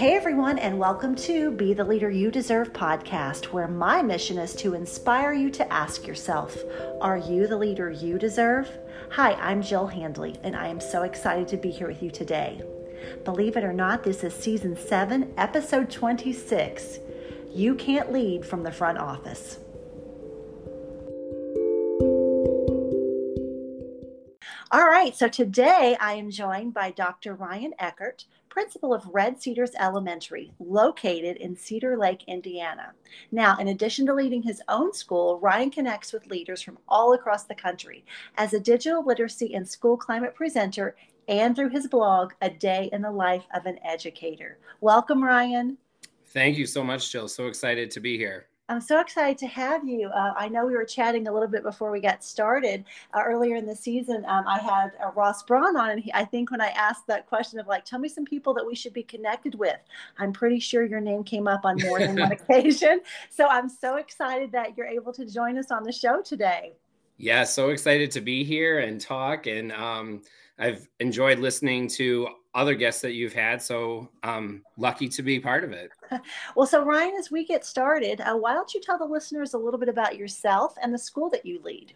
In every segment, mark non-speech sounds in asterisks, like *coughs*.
Hey everyone, and welcome to Be the Leader You Deserve podcast, where my mission is to inspire you to ask yourself, Are you the leader you deserve? Hi, I'm Jill Handley, and I am so excited to be here with you today. Believe it or not, this is season 7, episode 26. You can't lead from the front office. All right, so today I am joined by Dr. Ryan Eckert, principal of Red Cedars Elementary, located in Cedar Lake, Indiana. Now, in addition to leading his own school, Ryan connects with leaders from all across the country as a digital literacy and school climate presenter and through his blog, A Day in the Life of an Educator. Welcome, Ryan. Thank you so much, Jill. So excited to be here. I'm so excited to have you. Uh, I know we were chatting a little bit before we got started uh, earlier in the season. Um, I had uh, Ross Braun on, and he, I think when I asked that question of like, tell me some people that we should be connected with, I'm pretty sure your name came up on more than one *laughs* occasion. So I'm so excited that you're able to join us on the show today. Yeah, so excited to be here and talk. And um, I've enjoyed listening to other guests that you've had. So I'm lucky to be part of it. *laughs* well, so Ryan, as we get started, uh, why don't you tell the listeners a little bit about yourself and the school that you lead?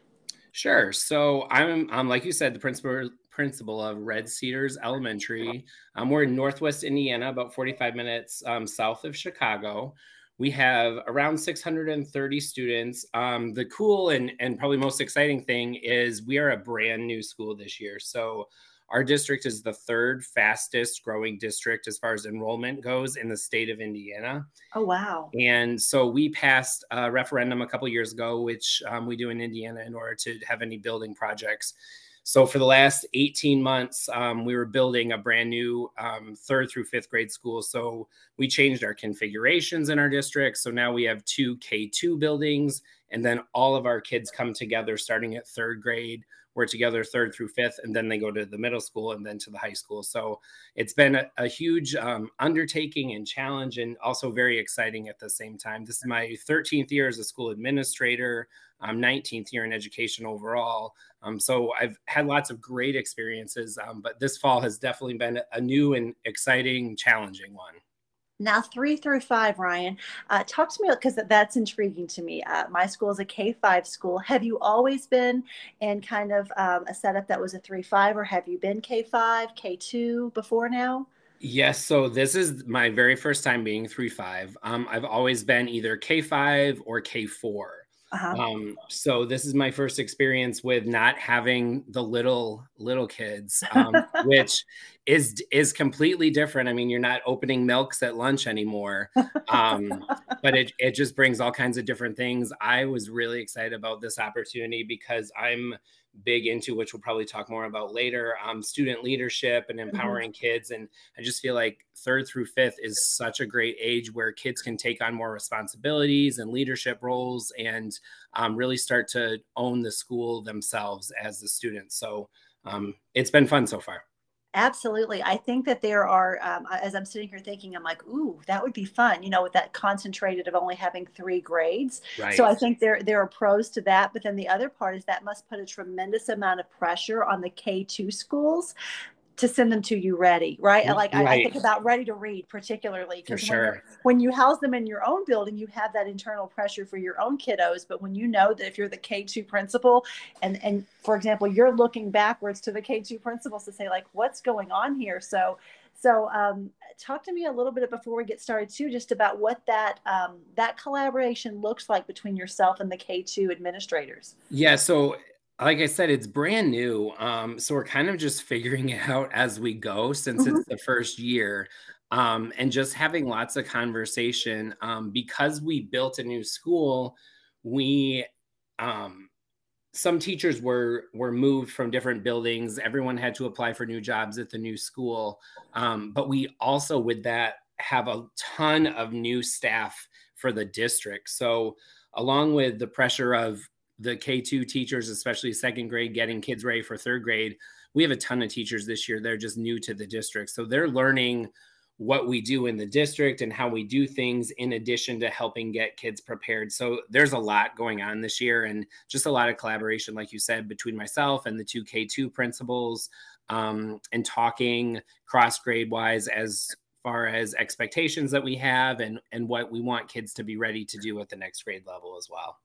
Sure. So I'm, I'm like you said, the principal principal of Red Cedars Elementary. Um, we're in Northwest Indiana, about 45 minutes um, south of Chicago. We have around 630 students. Um, the cool and, and probably most exciting thing is we are a brand new school this year. So our district is the third fastest growing district as far as enrollment goes in the state of Indiana. Oh, wow. And so we passed a referendum a couple years ago, which um, we do in Indiana in order to have any building projects. So for the last 18 months, um, we were building a brand new um, third through fifth grade school. So we changed our configurations in our district. So now we have two K2 buildings, and then all of our kids come together starting at third grade we're together third through fifth, and then they go to the middle school and then to the high school. So it's been a, a huge um, undertaking and challenge, and also very exciting at the same time. This is my 13th year as a school administrator. I'm 19th year in education overall. Um, so I've had lots of great experiences, um, but this fall has definitely been a new and exciting, challenging one. Now, three through five, Ryan, uh, talk to me because that's intriguing to me. Uh, my school is a K 5 school. Have you always been in kind of um, a setup that was a 3 5, or have you been K 5, K 2 before now? Yes, so this is my very first time being 3 5. Um, I've always been either K 5 or K 4. Uh-huh. Um, so this is my first experience with not having the little little kids, um, *laughs* which is is completely different. I mean, you're not opening milks at lunch anymore, um, *laughs* but it it just brings all kinds of different things. I was really excited about this opportunity because I'm big into, which we'll probably talk more about later, um, student leadership and mm-hmm. empowering mm-hmm. kids. And I just feel like third through fifth is such a great age where kids can take on more responsibilities and leadership roles and um, really start to own the school themselves as the students. So um, it's been fun so far. Absolutely. I think that there are, um, as I'm sitting here thinking, I'm like, ooh, that would be fun, you know, with that concentrated of only having three grades. Right. So I think there, there are pros to that. But then the other part is that must put a tremendous amount of pressure on the K2 schools to send them to you ready, right? Like right. I, I, think about ready to read particularly because sure. when, when, you house them in your own building, you have that internal pressure for your own kiddos. But when you know that if you're the K2 principal and, and for example, you're looking backwards to the K2 principals to say like, what's going on here? So, so um, talk to me a little bit before we get started too, just about what that, um, that collaboration looks like between yourself and the K2 administrators. Yeah. So like I said, it's brand new. Um, so we're kind of just figuring *laughs* it out as we go since mm-hmm. it's the first year. Um, and just having lots of conversation. Um, because we built a new school, we um, some teachers were were moved from different buildings. Everyone had to apply for new jobs at the new school. Um, but we also, with that, have a ton of new staff for the district. So along with the pressure of the K2 teachers, especially second grade, getting kids ready for third grade. We have a ton of teachers this year. They're just new to the district. So they're learning what we do in the district and how we do things in addition to helping get kids prepared. So there's a lot going on this year and just a lot of collaboration, like you said, between myself and the two K2 principals um, and talking cross grade wise as far as expectations that we have and and what we want kids to be ready to do at the next grade level as well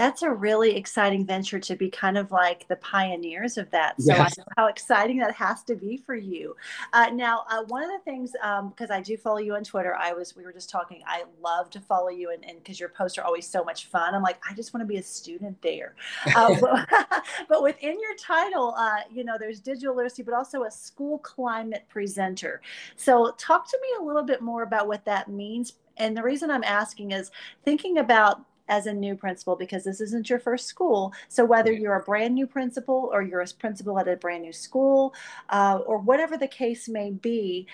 that's a really exciting venture to be kind of like the pioneers of that. So yes. I know how exciting that has to be for you. Uh, now, uh, one of the things, because um, I do follow you on Twitter, I was we were just talking. I love to follow you, and because your posts are always so much fun. I'm like, I just want to be a student there. Uh, *laughs* but, but, within your title, uh, you know, there's digital literacy, but also a school climate presenter. So talk to me a little bit more about what that means. And the reason I'm asking is thinking about as a new principal because this isn't your first school. So whether you're a brand new principal or you're a principal at a brand new school uh, or whatever the case may be,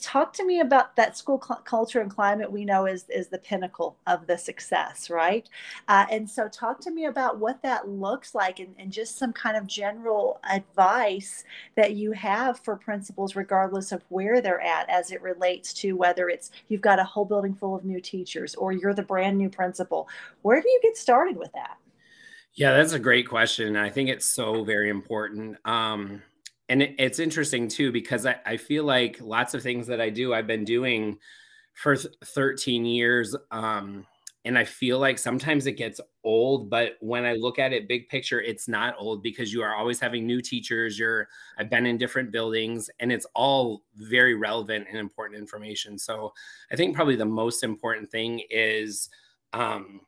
talk to me about that school cl- culture and climate we know is is the pinnacle of the success right? Uh, and so talk to me about what that looks like and, and just some kind of general advice that you have for principals regardless of where they're at as it relates to whether it's you've got a whole building full of new teachers or you're the brand new principal. Where do you get started with that? Yeah that's a great question i think it's so very important. Um, and it, it's interesting too because I, I feel like lots of things that I do I've been doing for 13 years um, and I feel like sometimes it gets old but when I look at it big picture it's not old because you are always having new teachers you're I've been in different buildings and it's all very relevant and important information. So I think probably the most important thing is um,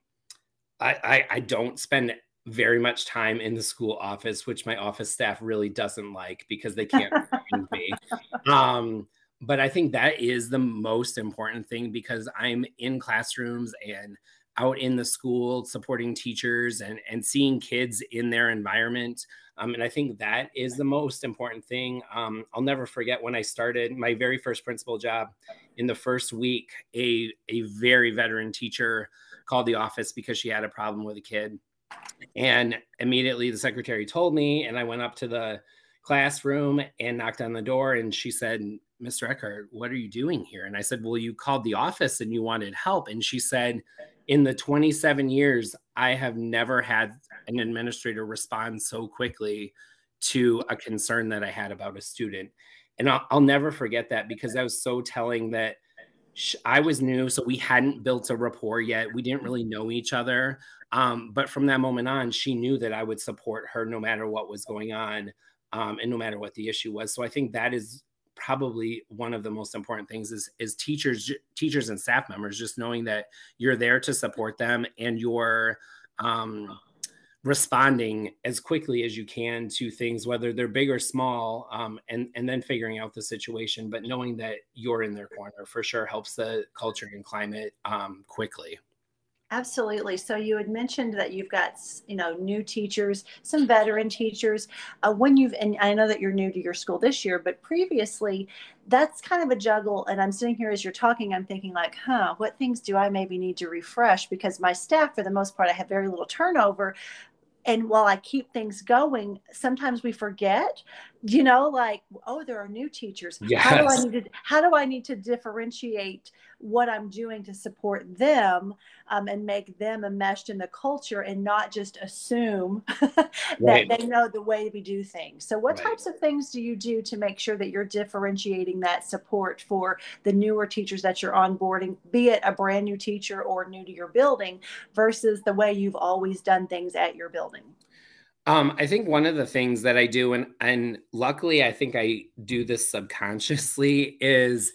I, I, I don't spend very much time in the school office, which my office staff really doesn't like because they can't find *laughs* me. Um, but I think that is the most important thing because I'm in classrooms and out in the school supporting teachers and, and seeing kids in their environment. Um, and I think that is the most important thing. Um, I'll never forget when I started my very first principal job in the first week, a, a very veteran teacher called the office because she had a problem with a kid and immediately the secretary told me, and I went up to the classroom and knocked on the door. And she said, Mr. Eckert, what are you doing here? And I said, Well, you called the office and you wanted help. And she said, In the 27 years, I have never had an administrator respond so quickly to a concern that I had about a student. And I'll, I'll never forget that because that was so telling that I was new, so we hadn't built a rapport yet. We didn't really know each other. Um, but from that moment on, she knew that I would support her no matter what was going on um, and no matter what the issue was. So I think that is probably one of the most important things is is teachers teachers and staff members just knowing that you're there to support them and you're um, responding as quickly as you can to things, whether they're big or small, um, and and then figuring out the situation. But knowing that you're in their corner for sure helps the culture and climate um, quickly. Absolutely. So you had mentioned that you've got, you know, new teachers, some veteran teachers. Uh, when you've, and I know that you're new to your school this year, but previously, that's kind of a juggle. And I'm sitting here as you're talking, I'm thinking like, huh, what things do I maybe need to refresh? Because my staff, for the most part, I have very little turnover, and while I keep things going, sometimes we forget, you know, like, oh, there are new teachers. Yes. How do I need to how do I need to differentiate what I'm doing to support them um, and make them enmeshed in the culture and not just assume *laughs* that right. they know the way we do things. So, what right. types of things do you do to make sure that you're differentiating that support for the newer teachers that you're onboarding, be it a brand new teacher or new to your building, versus the way you've always done things at your building? Um, I think one of the things that I do, and and luckily I think I do this subconsciously, is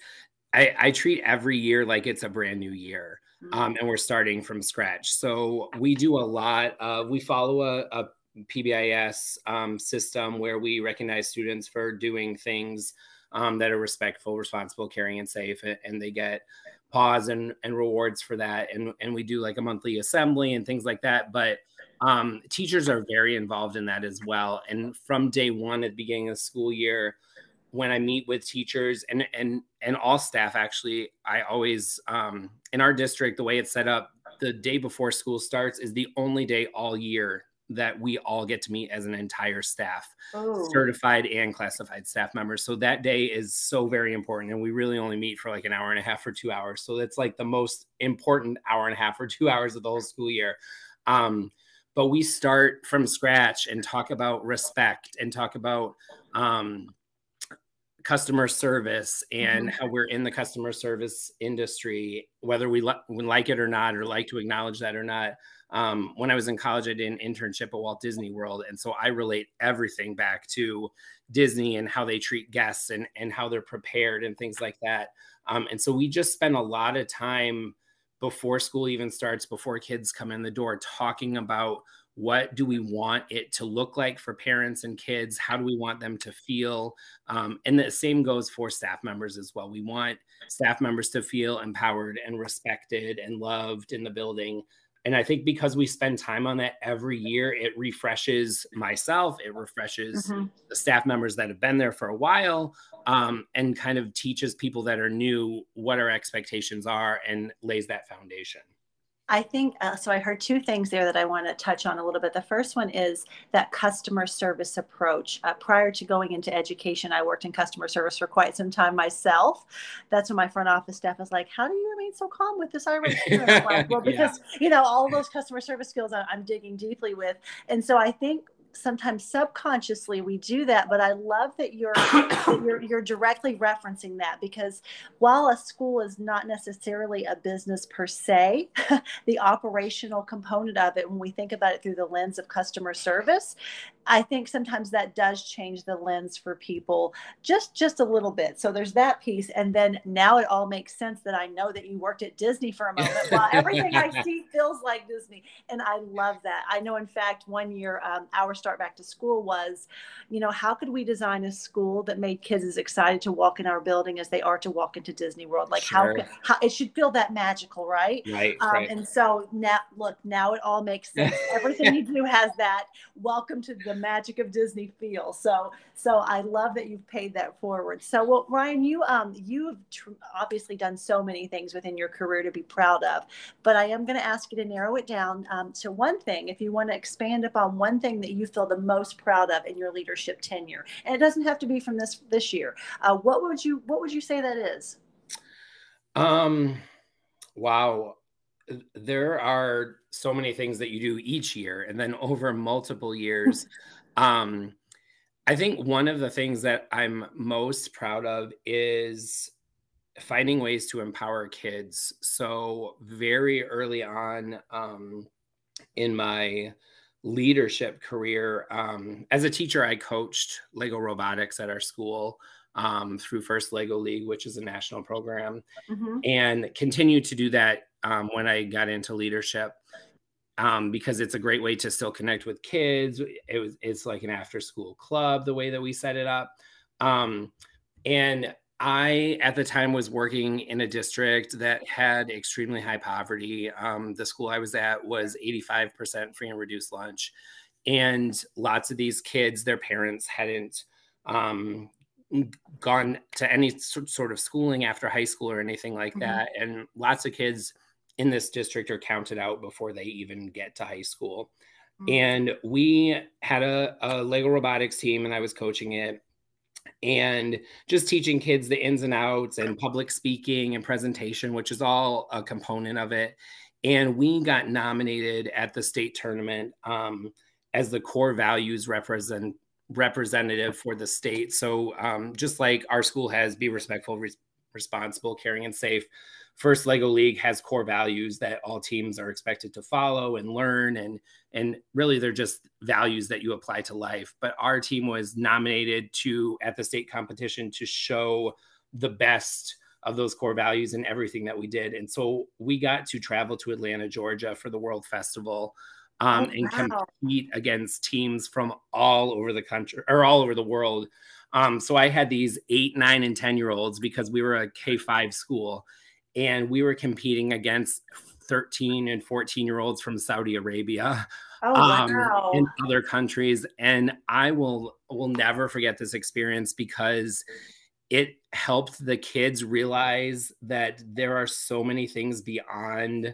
I, I treat every year like it's a brand new year. Mm-hmm. Um, and we're starting from scratch. So we do a lot. Of, we follow a, a PBIS um, system where we recognize students for doing things um, that are respectful, responsible, caring, and safe, and they get paws and, and rewards for that. And and we do like a monthly assembly and things like that. But um, teachers are very involved in that as well. And from day one at the beginning of the school year, when I meet with teachers and and and all staff actually I always um in our district the way it's set up the day before school starts is the only day all year that we all get to meet as an entire staff oh. certified and classified staff members so that day is so very important and we really only meet for like an hour and a half or 2 hours so that's like the most important hour and a half or 2 hours of the whole school year um but we start from scratch and talk about respect and talk about um customer service and mm-hmm. how we're in the customer service industry, whether we, li- we like it or not, or like to acknowledge that or not. Um, when I was in college, I did an internship at Walt Disney World. And so I relate everything back to Disney and how they treat guests and, and how they're prepared and things like that. Um, and so we just spend a lot of time before school even starts, before kids come in the door, talking about what do we want it to look like for parents and kids? How do we want them to feel? Um, and the same goes for staff members as well. We want staff members to feel empowered and respected and loved in the building and i think because we spend time on that every year it refreshes myself it refreshes mm-hmm. the staff members that have been there for a while um, and kind of teaches people that are new what our expectations are and lays that foundation I think uh, so. I heard two things there that I want to touch on a little bit. The first one is that customer service approach. Uh, prior to going into education, I worked in customer service for quite some time myself. That's when my front office staff was like, "How do you remain so calm with this *laughs* irate?" like, well, because yeah. you know all those customer service skills I'm digging deeply with, and so I think sometimes subconsciously we do that but i love that you're *coughs* you're, you're directly referencing that because while a school is not necessarily a business per se *laughs* the operational component of it when we think about it through the lens of customer service I think sometimes that does change the lens for people just just a little bit. So there's that piece, and then now it all makes sense that I know that you worked at Disney for a moment. *laughs* Well, everything I see feels like Disney, and I love that. I know, in fact, one year um, our start back to school was, you know, how could we design a school that made kids as excited to walk in our building as they are to walk into Disney World? Like sure. how, how it should feel that magical, right? Right, um, right. And so now, look, now it all makes sense. Everything *laughs* you do has that. Welcome to the the magic of Disney feel. So, so I love that you've paid that forward. So, well, Ryan, you um, you've tr- obviously done so many things within your career to be proud of, but I am going to ask you to narrow it down um, to one thing. If you want to expand upon one thing that you feel the most proud of in your leadership tenure, and it doesn't have to be from this this year. Uh, what would you What would you say that is? Um, wow there are so many things that you do each year and then over multiple years *laughs* um, i think one of the things that i'm most proud of is finding ways to empower kids so very early on um, in my leadership career um, as a teacher i coached lego robotics at our school um, through First Lego League, which is a national program, mm-hmm. and continue to do that um, when I got into leadership um, because it's a great way to still connect with kids. It was it's like an after school club the way that we set it up, um, and I at the time was working in a district that had extremely high poverty. Um, the school I was at was 85% free and reduced lunch, and lots of these kids, their parents hadn't um, gone to any sort of schooling after high school or anything like mm-hmm. that. And lots of kids in this district are counted out before they even get to high school. Mm-hmm. And we had a, a Lego robotics team, and I was coaching it and just teaching kids the ins and outs and public speaking and presentation, which is all a component of it. And we got nominated at the state tournament um, as the core values represent representative for the state. So um, just like our school has be respectful, re- responsible, caring, and safe, First Lego League has core values that all teams are expected to follow and learn, and and really they're just values that you apply to life. But our team was nominated to at the state competition to show the best of those core values in everything that we did. And so we got to travel to Atlanta, Georgia for the World Festival um, oh, and wow. compete against teams from all over the country or all over the world. Um, so I had these eight, nine, and 10 year olds because we were a K 5 school and we were competing against 13 and 14 year olds from Saudi Arabia. Oh, um, in other countries and i will will never forget this experience because it helped the kids realize that there are so many things beyond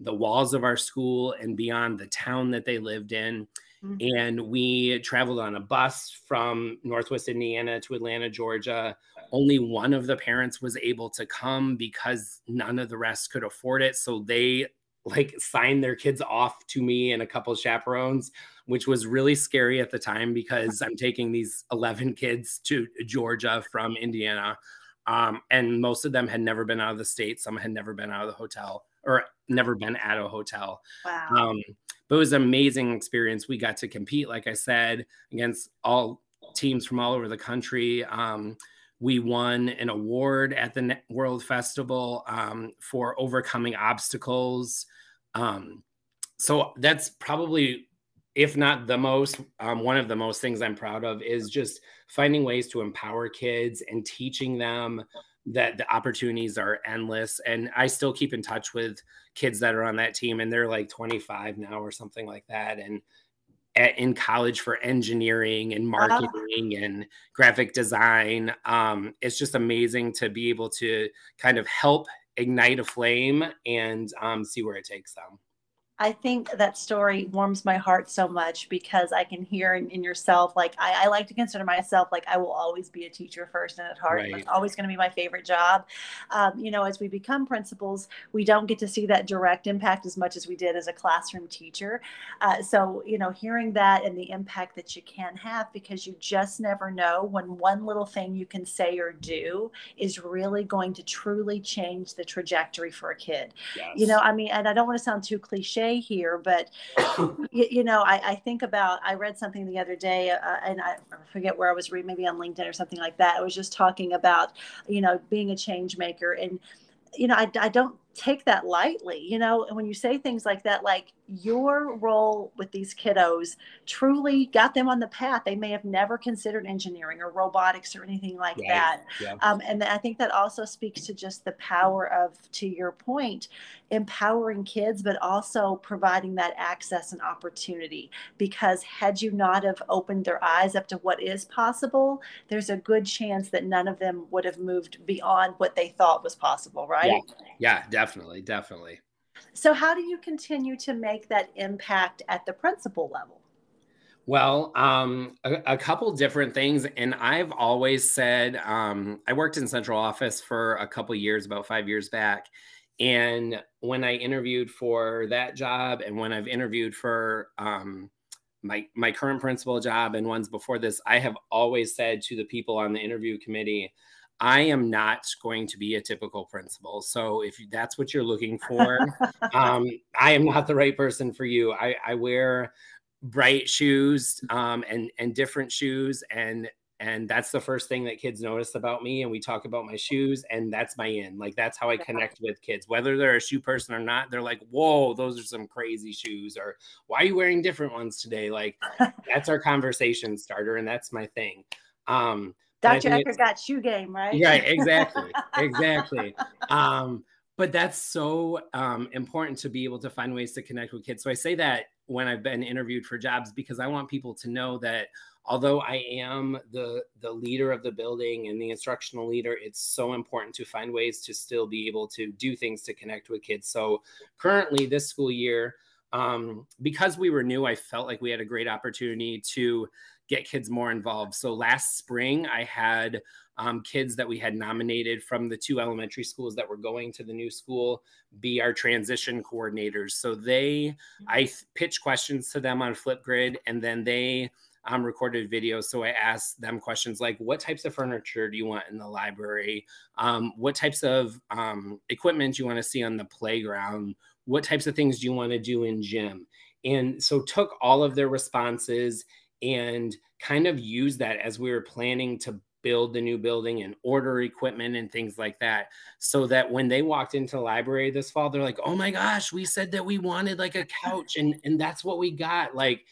the walls of our school and beyond the town that they lived in. Mm-hmm. And we traveled on a bus from Northwest Indiana to Atlanta, Georgia. Only one of the parents was able to come because none of the rest could afford it. So they like signed their kids off to me and a couple chaperones, which was really scary at the time because I'm taking these 11 kids to Georgia from Indiana. Um, and most of them had never been out of the state. Some had never been out of the hotel or never been at a hotel. Wow. Um, but it was an amazing experience. We got to compete, like I said, against all teams from all over the country. Um, we won an award at the World Festival um, for overcoming obstacles. Um, so that's probably, if not the most, um, one of the most things I'm proud of is just finding ways to empower kids and teaching them that the opportunities are endless. And I still keep in touch with kids that are on that team, and they're like 25 now or something like that. And at, in college for engineering and uh-huh. marketing and graphic design. Um, it's just amazing to be able to kind of help ignite a flame and um, see where it takes them. I think that story warms my heart so much because I can hear in, in yourself, like I, I, like to consider myself like I will always be a teacher first and at heart. Right. It's always going to be my favorite job. Um, you know, as we become principals, we don't get to see that direct impact as much as we did as a classroom teacher. Uh, so, you know, hearing that and the impact that you can have because you just never know when one little thing you can say or do is really going to truly change the trajectory for a kid. Yes. You know, I mean, and I don't want to sound too cliche here, but *coughs* you, you, know, I, I, think about I read something the other day, uh, and I forget where I was reading, maybe on LinkedIn or something like that. I was just talking about you know being a change maker, and you know, I, I don't take that lightly, you know, and when you say things like that, like your role with these kiddos truly got them on the path. They may have never considered engineering or robotics or anything like right. that. Yeah. Um, and I think that also speaks to just the power of, to your point, empowering kids, but also providing that access and opportunity. Because had you not have opened their eyes up to what is possible, there's a good chance that none of them would have moved beyond what they thought was possible, right? Yeah, yeah definitely, definitely. Definitely. So, how do you continue to make that impact at the principal level? Well, um, a, a, couple different things, and I've always said um, I worked in central office for a couple years, about five years back, and when I interviewed for that job, and when I've interviewed for um, my my current principal job and ones before this, I have always said to the people on the interview committee, I am not going to be a typical principal. So if that's what you're looking for, *laughs* um, I am not the right person for you. I, I wear bright shoes um, and and different shoes and and that's the first thing that kids notice about me and we talk about my shoes and that's my in. Like that's how i connect with kids. Whether they're a shoe person or not they're like whoa those are some crazy shoes or why are you wearing different ones today? Like *laughs* that's our conversation starter and that's my thing. Um Dr. Eckert got shoe game, right? Right, exactly. *laughs* exactly. Um, but that's so um, important to be able to find ways to connect with kids. So I say that when I've been interviewed for jobs because I want people to know that although I am the the leader of the building and the instructional leader, it's so important to find ways to still be able to do things to connect with kids. So currently, this school year, um, because we were new, I felt like we had a great opportunity to get kids more involved. So last spring, I had um, kids that we had nominated from the two elementary schools that were going to the new school be our transition coordinators. So they, I mm-hmm. pitched questions to them on Flipgrid, and then they um, recorded videos. So I asked them questions like, "What types of furniture do you want in the library? Um, what types of um, equipment do you want to see on the playground? What types of things do you want to do in gym?" And so took all of their responses and kind of use that as we were planning to build the new building and order equipment and things like that so that when they walked into the library this fall they're like oh my gosh we said that we wanted like a *laughs* couch and and that's what we got. Like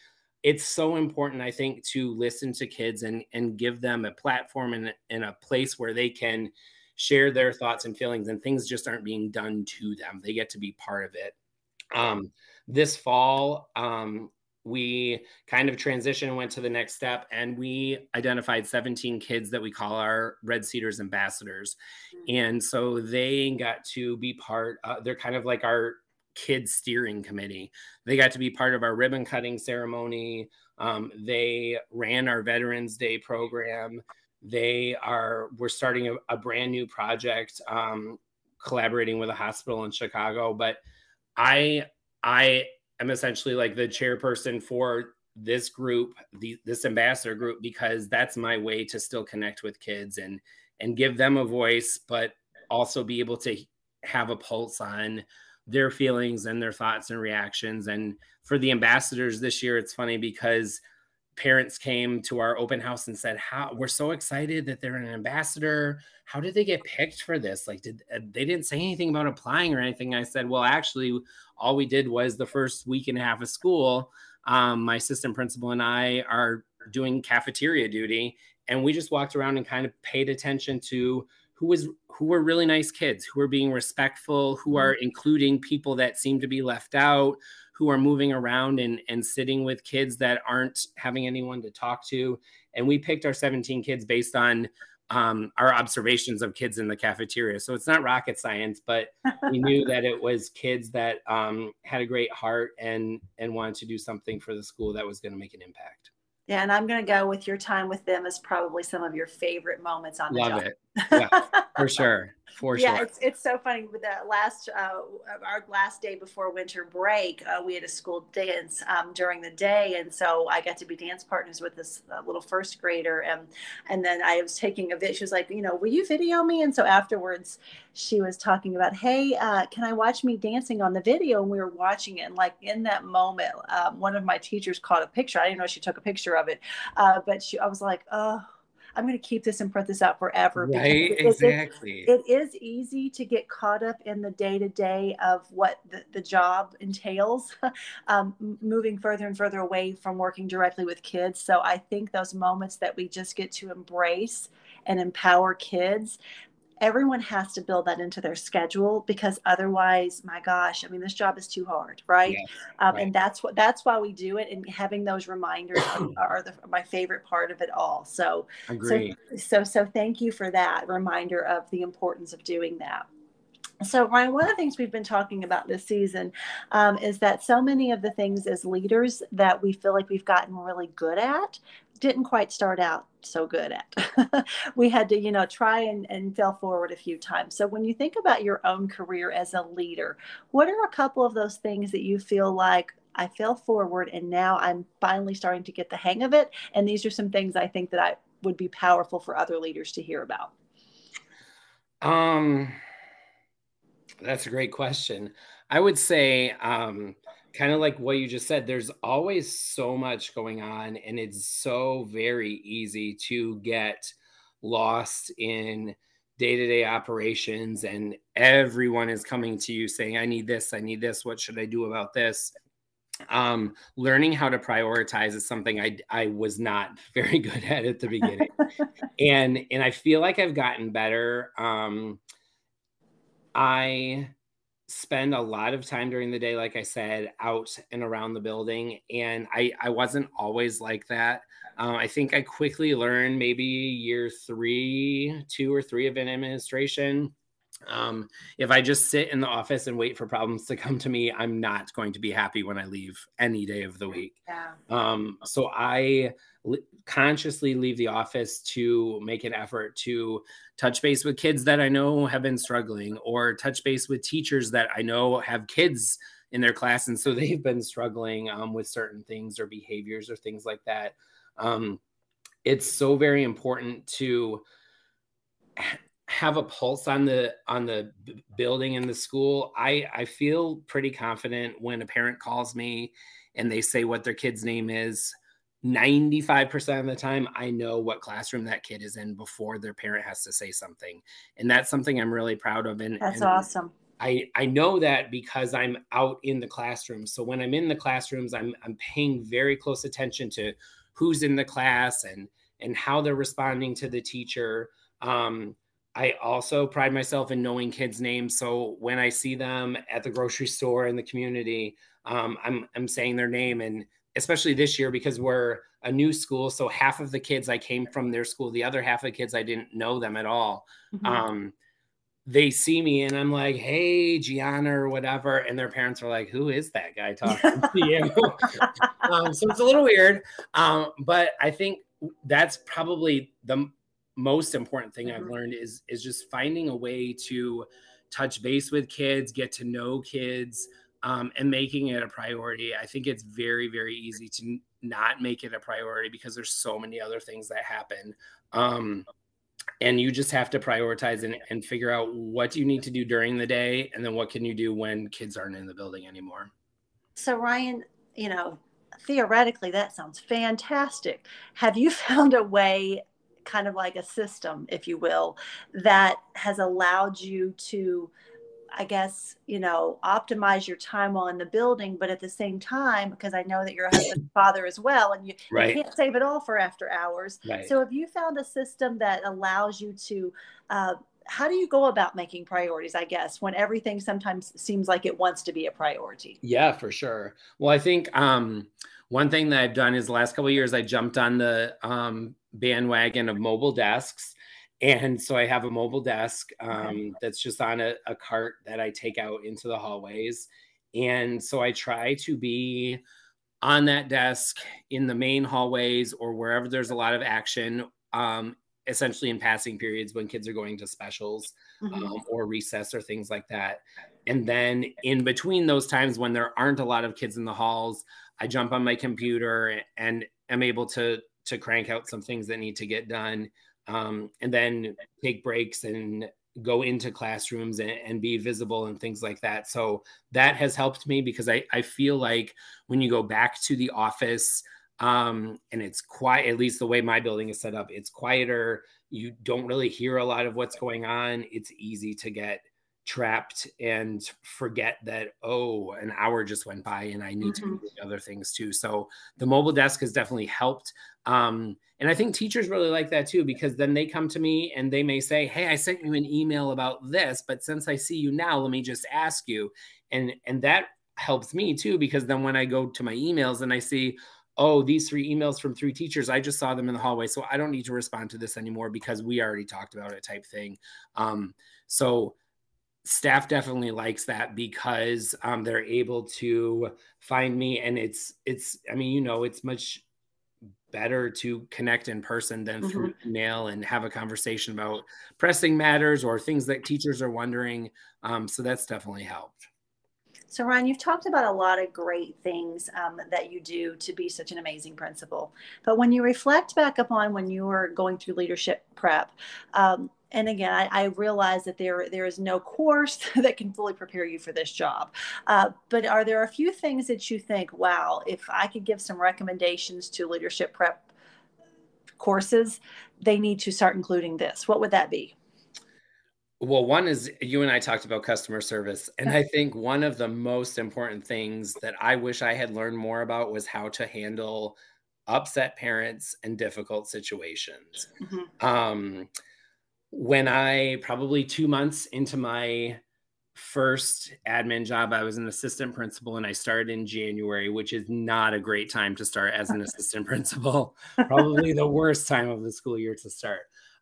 it's so important i think to listen to kids and and give them a platform and, and a place where they can share their thoughts and feelings and things just aren't being done to them. They get to be part of it. Um, this fall um, we kind of transitioned went to the next step and we identified 17 kids that we call our red cedars ambassadors. Mm-hmm. and so they got to be part uh, they're kind of like our kids steering committee. They got to be part of our ribbon cutting ceremony. Um, they ran our veterans day program. They are we're starting a, a brand new project um, collaborating with a hospital in chicago. But I I am essentially like the chairperson for this group, the, this ambassador group, because that's my way to still connect with kids and and give them a voice, but also be able to have a pulse on their feelings and their thoughts and reactions. And for the ambassadors this year, it's funny because parents came to our open house and said, "How we're so excited that they're an ambassador. How did they get picked for this? Like, did uh, they didn't say anything about applying or anything?" I said, "Well, actually, all we did was the first week and a half of school. Um, my assistant principal and I are doing cafeteria duty, and we just walked around and kind of paid attention to who was who were really nice kids, who are being respectful, who are mm-hmm. including people that seem to be left out." Who are moving around and, and sitting with kids that aren't having anyone to talk to. And we picked our 17 kids based on um, our observations of kids in the cafeteria. So it's not rocket science, but *laughs* we knew that it was kids that um, had a great heart and and wanted to do something for the school that was going to make an impact. Yeah, and I'm going to go with your time with them as probably some of your favorite moments on the Love job. it. *laughs* Yeah, for sure for yeah, sure. it's it's so funny. With the last uh, our last day before winter break, uh, we had a school dance um, during the day, and so I got to be dance partners with this uh, little first grader, and and then I was taking a video. She was like, you know, will you video me? And so afterwards, she was talking about, hey, uh, can I watch me dancing on the video? And we were watching it, and like in that moment, um, one of my teachers caught a picture. I didn't know she took a picture of it, uh, but she, I was like, oh I'm going to keep this and print this out forever. Right, exactly. It, it is easy to get caught up in the day to day of what the, the job entails, *laughs* um, moving further and further away from working directly with kids. So I think those moments that we just get to embrace and empower kids everyone has to build that into their schedule because otherwise my gosh i mean this job is too hard right, um, right. and that's what that's why we do it and having those reminders are, *clears throat* are the, my favorite part of it all so Agree. so so so thank you for that reminder of the importance of doing that so, Ryan, one of the things we've been talking about this season um, is that so many of the things as leaders that we feel like we've gotten really good at, didn't quite start out so good at. *laughs* we had to, you know, try and, and fell forward a few times. So when you think about your own career as a leader, what are a couple of those things that you feel like I fell forward and now I'm finally starting to get the hang of it? And these are some things I think that I would be powerful for other leaders to hear about. Um that's a great question. I would say um kind of like what you just said, there's always so much going on, and it's so very easy to get lost in day to day operations, and everyone is coming to you saying, I need this, I need this, what should I do about this? Um, learning how to prioritize is something I, I was not *laughs* very good at at the beginning. *laughs* and, and I feel like I've gotten better. Um, I, spend a lot of time during the day like i said out and around the building and i i wasn't always like that. Um, i think i quickly learned maybe year three two or three of an administration um, if i just sit in the office and wait for problems to come to me i'm not going to be happy when i leave any day of the week yeah. um, so i consciously leave the office to make an effort to touch base with kids that I know have been struggling or touch base with teachers that I know have kids in their class and so *laughs* they've been struggling um, with certain things or behaviors or things like that um, it's so very important to have a pulse on the on the building and the school i i feel pretty confident when a parent calls me and they say what their kid's name is 95% of the time i know what classroom that kid is in before their parent has to say something. And that's something i'm really proud of and that's and awesome. I i know that because i'm out in the classroom. So when i'm in the classrooms i'm i'm paying very close attention to who's in the class and and how they're responding to the teacher. Um, I also pride myself in knowing kids' names. So when I see them at the grocery store in the community, um, I'm I'm saying their name and especially this year because we're a new school. So half of the kids I came from their school, the other half of the kids I didn't know them at all. Mm-hmm. Um, they see me and I'm like, hey, Gianna or whatever. And their parents are like, who is that guy talking to you? *laughs* *laughs* um, so it's a little weird. Um, but I think that's probably the most important thing mm-hmm. I've learned is is just finding a way to touch base with kids, get to know kids, um, and making it a priority. I think it's very, very easy to not make it a priority because there's so many other things that happen. Um, and you just have to prioritize and, and figure out what you need to do during the day and then what can you do when kids aren't in the building anymore. So, Ryan, you know, theoretically, that sounds fantastic. Have you *laughs* found a way, kind of like a system, if you will, that has allowed you to? I guess, you know, optimize your time while in the building, but at the same time, because I know that you're a husband *clears throat* father as well, and you, right. you, can't save it all for after hours. Right. So have you found a system that allows you to, uh, how do you go about making priorities, I guess, when everything sometimes seems like it wants to be a priority? Yeah, for sure. Well, I think um, one thing that I've done is the last couple years, I jumped on the um, bandwagon of mobile desks and so I have a mobile desk um, that's just on a, a cart that I take out into the hallways. And so I try to be on that desk in the main hallways or wherever there's a lot of action, um, essentially in passing periods when kids are going to specials mm-hmm. um, or recess or things like that. And then in between those times when there aren't a lot of kids in the halls, I jump on my computer and am able to to crank out some things that need to get done um, and then take breaks and go into classrooms and, and, be visible and things like that. So that has helped me because I, I feel like when you go back to the office um, and it's quiet, at least the way my building is set up, it's quieter. You don't really hear a lot of what's going on. It's easy to get trapped and forget that oh an hour just went by and i need mm-hmm. to do other things too so the mobile desk has definitely helped um, and i think teachers really like that too because then they come to me and they may say hey i sent you an email about this but since i see you now let me just ask you and and that helps me too because then when i go to my emails and i see oh these three emails from three teachers i just saw them in the hallway so i don't need to respond to this anymore because we already talked about it type thing um, so staff definitely likes that because um, they're able to find me and it's it's i mean you know it's much better to connect in person than mm-hmm. through email and have a conversation about pressing matters or things that teachers are wondering um, so that's definitely helped so, Ryan, you've talked about a lot of great things um, that you do to be such an amazing principal. But when you reflect back upon when you were going through leadership prep, um, and again, I, I, realize that there there is no course *laughs* that can fully prepare you for this job. Uh, but are there a few things that you think, wow, if I could give some recommendations to leadership prep courses, they need to start including this? What would that be? Well, one is you and I talked about customer service. And I think one of the most important things that I wish I had learned more about was how to handle upset parents and difficult situations. Mm-hmm. Um, when I probably two months into my first admin job, I was an assistant principal and I started in January, which is not a great time to start as an *laughs* assistant principal. Probably the worst time of the school year to start.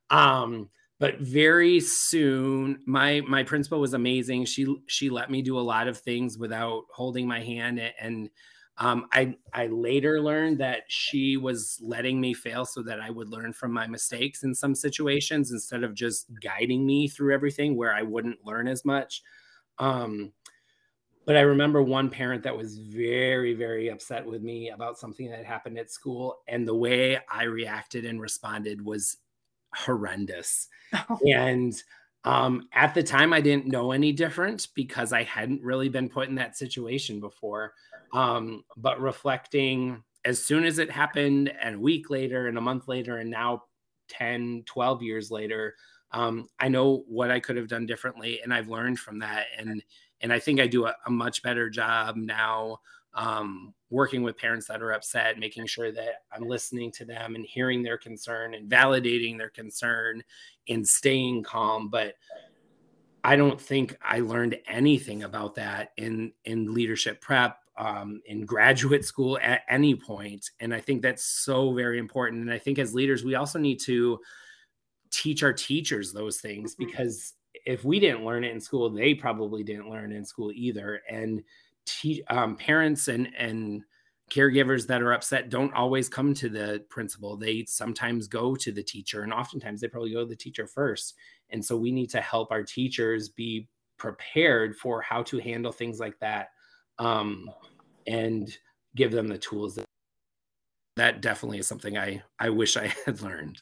Um, but very soon my my principal was amazing she she let me do a lot of things without holding my hand and um, I I later learned that she was letting me fail so that I would learn from my mistakes in some situations instead of just guiding me through everything where I wouldn't learn as much. Um, but I remember one parent that was very very upset with me about something that happened at school, and the way I reacted and responded was horrendous. *laughs* Oh. And um, at the time, I didn't know any different because I hadn't really been put in that situation before. Um, but reflecting as soon as it happened, and a week later, and a month later, and now 10, 12 years later, um, I know what I could have done differently, and I've learned from that. And and I think I do a, a much better job now um, working with parents that are upset, making sure that I'm listening to them and hearing their concern and validating their concern and staying calm. But I don't think I learned anything about that in in leadership prep, um, in graduate school at any point. And I think that's so very important. And I think as leaders, we also need to teach our teachers those things mm-hmm. because if we didn't learn it in school, they probably didn't learn it in school either. And te- um, parents and and caregivers that are upset don't always come to the principal. They sometimes go to the teacher and oftentimes they probably go to the teacher first. And so we need to help our teachers be prepared for how to handle things like that um, and give them the tools. That that definitely is something I I wish I had *laughs* learned.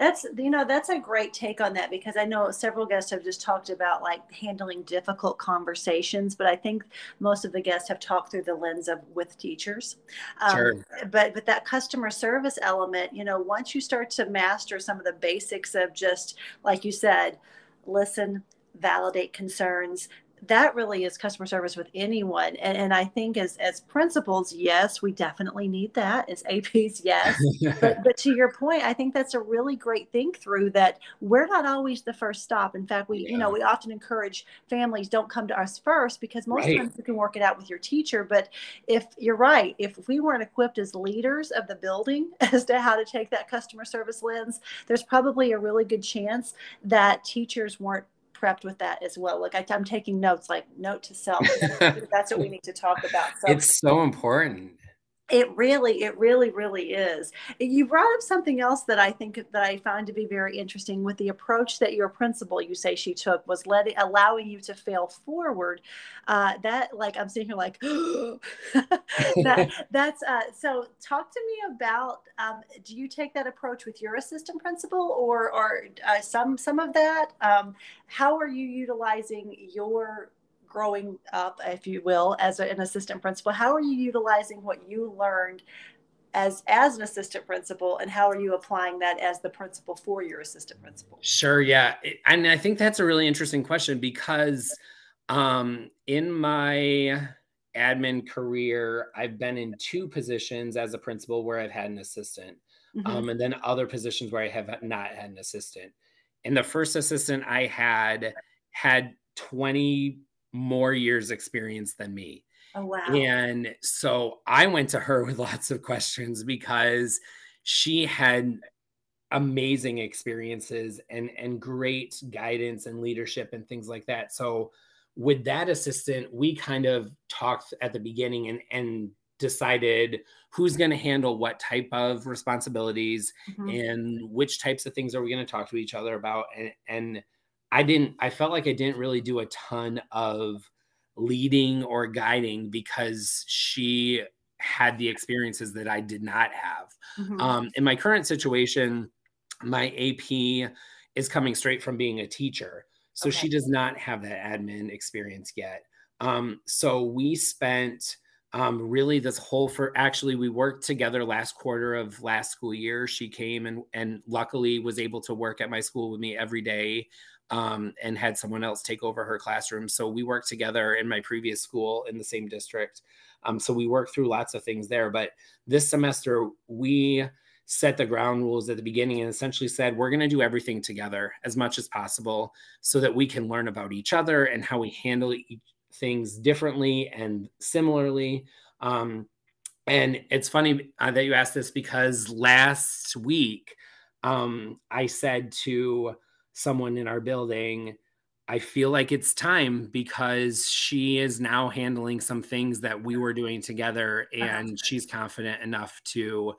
That's you know that's a great take on that because I know several guests have just talked about like handling difficult conversations, but I think most of the guests have talked through the lens of with teachers. Um, sure. But but that customer service element, you know, once you start to master some of the basics of just like you said, listen, validate concerns, that really is customer service with anyone. And, and I think as, as principals, yes, we definitely need that. As APs, yes. *laughs* but, but to your point, I think that's a really great think through that we're not always the first stop. In fact, we, yeah. you know, we often encourage families don't come to us first because most right. times you can work it out with your teacher. But if you're right, if we weren't equipped as leaders of the building *laughs* as to how to take that customer service lens, there's probably a really good chance that teachers weren't prepped with that as well. Like I, am taking notes, like note to self. *laughs* That's what we need to talk about. So, it's so important. It really, it really, really is. You brought up something else that I think that I find to be very interesting with the approach that your principal, you say she took, was letting allowing you to fail forward. Uh, that, like, I'm sitting here like, *gasps* that, *laughs* that's uh, so. Talk to me about. Um, do you take that approach with your assistant principal, or or uh, some some of that? Um, how are you utilizing your growing up, if you will, as an assistant principal? How are you utilizing what you learned as as an assistant principal and how are you applying that as the principal for your assistant principal sure yeah and i think that's a really interesting question because um, in my admin career i've been in two positions as a principal where i've had an assistant mm-hmm. um, and then other positions where i have not had an assistant and the first assistant i had had 20 more years experience than me. Oh wow. And so I went to her *laughs* with lots of questions because she had amazing experiences and and great guidance and leadership and things like that. So with that assistant, we kind of talked at the beginning and and decided who's going to handle what type of responsibilities mm-hmm. and which types of things are we going to talk to each other about and and I didn't, I felt like I didn't really do a ton of leading or guiding because she had the experiences that I did not have. Mm-hmm. Um, in my current situation, my AP is coming straight from being a teacher. So okay. she does not have that admin experience yet. Um, so we spent um, really this whole for actually we worked together last quarter of last school year. She came and and luckily was able to work at my school with me every day um, and had someone else take over her classroom. So we worked together in my previous school in the same district. Um, so we worked through lots of things there. But this semester, we set the ground rules at the beginning and essentially said we're going to do everything together as much as possible so that we can learn about each other and how we handle things differently and similarly. Um, and it's funny uh, that you asked this because last week um, I said to someone in our building, I feel like it's time because she is now handling some things that we were doing together uh-huh. and she's confident enough to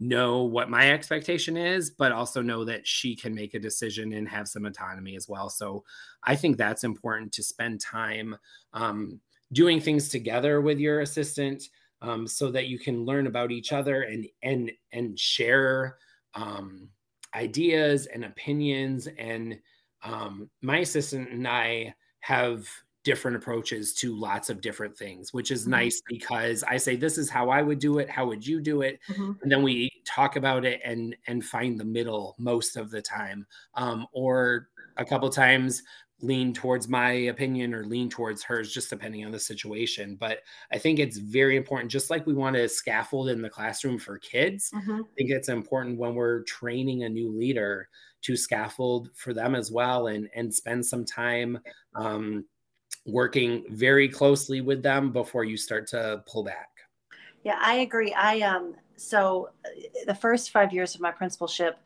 know what my expectation is, but also know that she can make a decision and have some autonomy as well. So I think that's important to spend time um, doing things together with your assistant um, so that you can learn about each other and and and share um, ideas and opinions. And um, my assistant and I have different approaches to lots of different things, which is mm-hmm. nice because I say, this is how I would do it. How would you do it? Mm-hmm. And then we talk about it and, and find the middle most of the time. Um, or a couple times lean towards my opinion or lean towards hers, just depending on the situation. But I think it's very important, just like we want to scaffold in the classroom for kids. Mm-hmm. I think it's important when we're training a new leader to scaffold for them as well and and spend some time um, working very closely with them before you start to pull back. Yeah, I agree. I um so uh, the first five years of my principalship,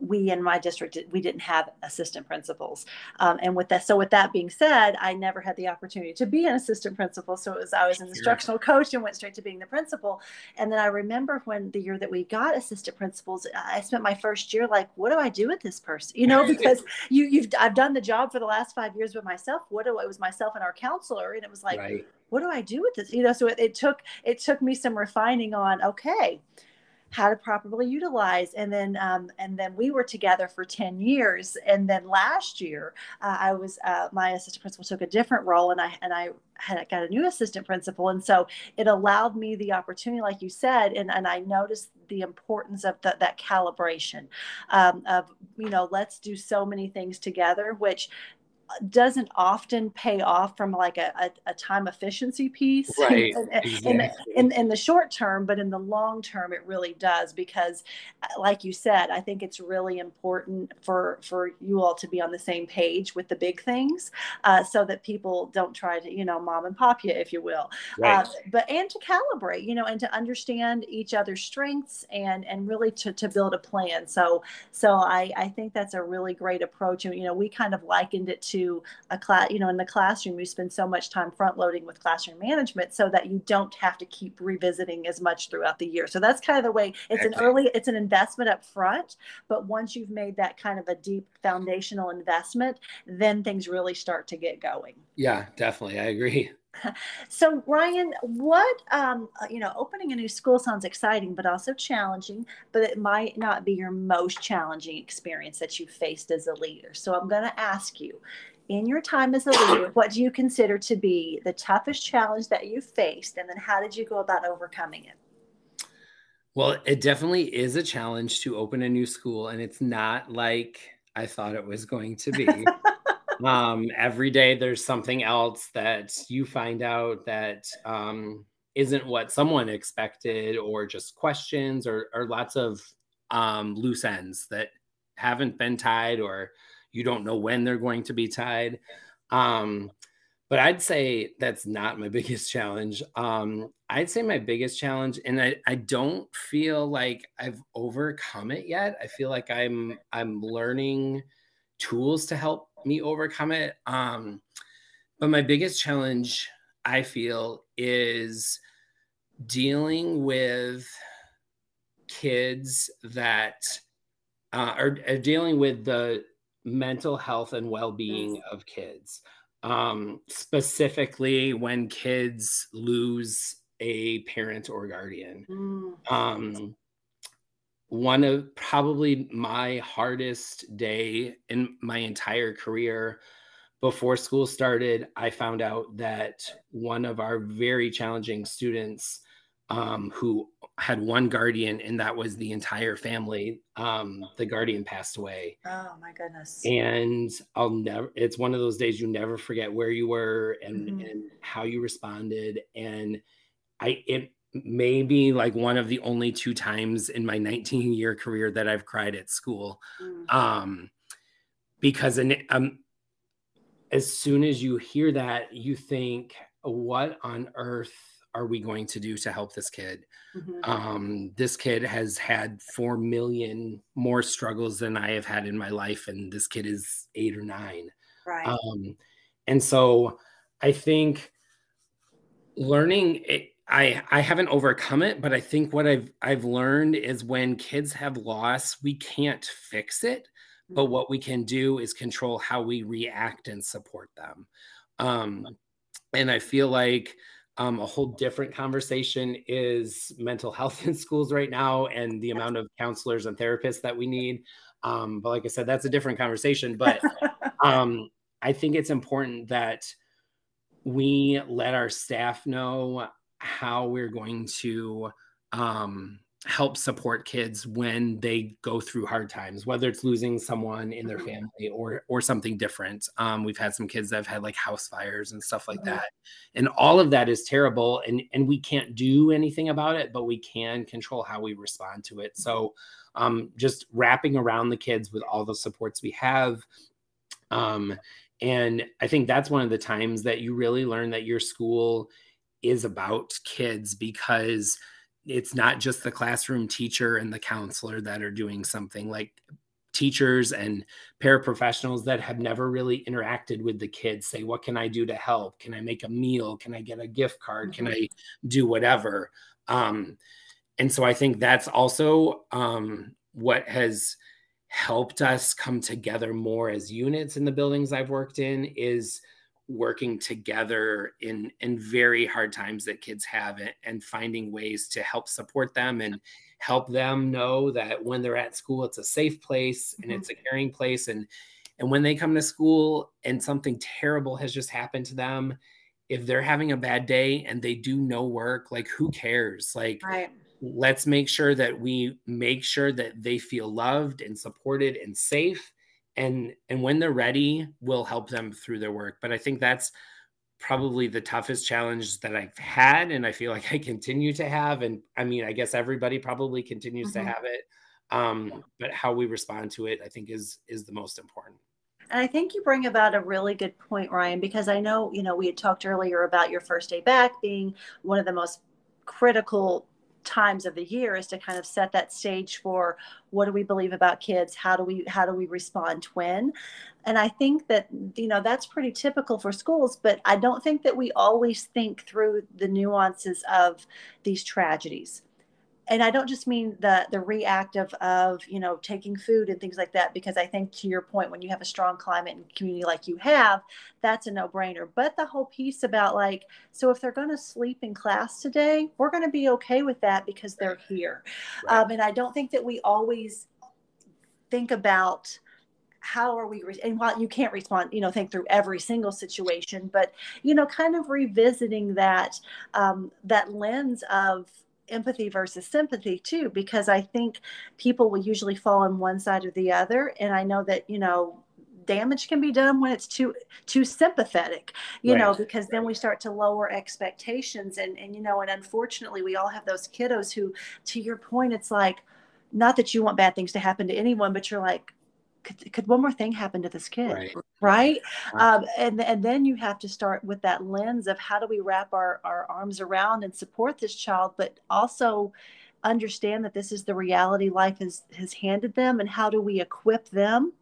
we in my district we didn't have assistant principals. Um, and with that so with that being said i never had the opportunity to be an assistant principal. So it was i was an instructional coach and went straight to being the principal. And then i remember when the year that we got assistant principals i spent my first year like what do i do with this person? You know *laughs* because you you've i've done the job for the last five years with myself. What do it was myself and our counselor and it was like right. what do i do with this? You know so it, it took it took me some refining on okay how to properly utilize. And then um, and then we were together for 10 years. And then last year uh, i was uh, my assistant principal took a different role and i and i had got a new assistant principal. And so it allowed me the opportunity like you said and, and i noticed the importance of the, that calibration um, of you know let's do so many things together which doesn't often pay off from like a, a, a time efficiency piece right in, exactly. in, in, the short term but in the long term it really does because uh, like you said i think it's really important for for you all to be on the same page with the big things uh, so that people don't try to you know mom and pop you if you will right. uh, but and to calibrate you know and to understand each other's strengths and and really to, to build a plan so so i i think that's a really great approach and you know we kind of likened it to to a class, you know, in the classroom, you spend so much time front loading with classroom management so that you don't have to keep revisiting as much throughout the year. So that's kind of the way it's an early, it's an investment up front. But once you've made that kind of a deep foundational investment, then things really start to get going. Yeah, definitely. I agree. So, Ryan, what, um, uh, you know, opening a new school sounds exciting, but also challenging, but it might not be your most challenging experience that you faced as a leader. So, I'm going to ask you, in your time as a leader, *coughs* what do you consider to be the toughest challenge that you faced? And then how did you go about overcoming it? Well, it definitely is a challenge to open a new school, and it's not like I thought it was going to be. *laughs* um, every day there's something else that you find out that um, not what someone expected, or just questions, or, or lots of um, loose ends that haven't been tied, or you don't know when they're going to be tied. Um, but I'd say that's not my *laughs* biggest challenge. Um, I'd say my biggest challenge, and I, I don't feel like I've overcome it yet. I feel like I'm I'm learning tools to help me overcome it. Um, but my biggest challenge, I feel, is dealing with kids that uh, are, are dealing with the mental health and well-being of kids um, specifically when kids lose a parent or guardian mm. um, one of probably my hardest day in my entire career. Before school started i found out that one of our very challenging students um, who had one guardian and that was the entire family um, the guardian passed away. Oh my goodness. And i'll never it's one of those days you never forget where you were and mm-hmm. and how you responded. And i it maybe like one of the only two times in my 19 year career that I've cried at school. Mm. Um, because in, um, as soon as you hear that, you think, what on earth are we going to do to help this kid? Mm-hmm. Um, this kid has had 4 million more struggles than I have had in my life. And this kid is eight or nine. Right. Um, and so I think learning it, I I haven't overcome it, but I think what I've I've learned is when kids have loss, we can't fix it, but mm-hmm. what we can do is control how we react and support them. Um, and I feel like um, a whole different conversation is mental *laughs* health in schools right now and the amount of counselors and therapists that we need. Um, but like I said, that's a different conversation. But *laughs* um, I think it's important that we let our staff know how we're going to um, help support kids when they go through hard times, whether it's losing someone in their mm-hmm. family or or something different. Um, we've had some kids that have had like house fires and stuff like mm-hmm. that, and all of that is terrible. And and we can't do anything about it, but we can control how we respond to it. So, um, just wrapping around the kids with all the supports we have. Um, and I think that's one of the times that you really learn that your school is about kids because it's not just the classroom teacher and the counselor that are doing something like teachers and paraprofessionals that have never really interacted with the kids say what can i do to help? Can i make a meal? Can i get a gift card? Mm-hmm. can i do whatever? Um, and so i think that's also um, what has helped us come together more as units in the buildings i've worked in is working together in in very hard times that kids have and, and finding ways to help support them and help them know that when they're at school it's a safe place and mm-hmm. it's a caring place and and when they come to school and something terrible has just happened to them if they're having a bad day and they do no work like who cares like right. let's make sure that we make sure that they feel loved and supported and safe and and when they're ready we'll help them through their work. But i think that's probably the toughest challenge that i've had and i feel like i continue to have. And i mean i guess everybody probably continues mm-hmm. to have it. Um, but how we respond to it i think is is the most important. And I think you bring about a really good point, Ryan, because I know, you know, we had talked earlier about your first day back being one of the most critical times of the year is to kind of set that stage for what do we believe about kids? How do we how do we respond when? And i think that you know that's pretty typical for schools but i don't think that we always think through the nuances of these tragedies and I don't just mean the the reactive of you know taking food and things like that because I think to your point when you have a strong climate and community like you have that's a no brainer but the whole piece about like so if they're going to sleep in class today we're going to be okay with that because they're here. Right. um, and I don't think that we always think about how are we re- and while you can't respond you know think through every single situation but you know kind of revisiting that um, that lens of empathy versus sympathy too because i think people will usually fall on one side or the other and i know that you know damage can be done when it's too too sympathetic you right. know because then we start to lower expectations and and you know and unfortunately we all have those kiddos who to your point it's like not that you want bad things to happen to anyone but you're like could, could one more thing happen to this kid right, right? Um, and and then you have to start with that lens of how do we wrap our, our arms around and support this child but also understand that this is the reality life has has handed them and how do we equip them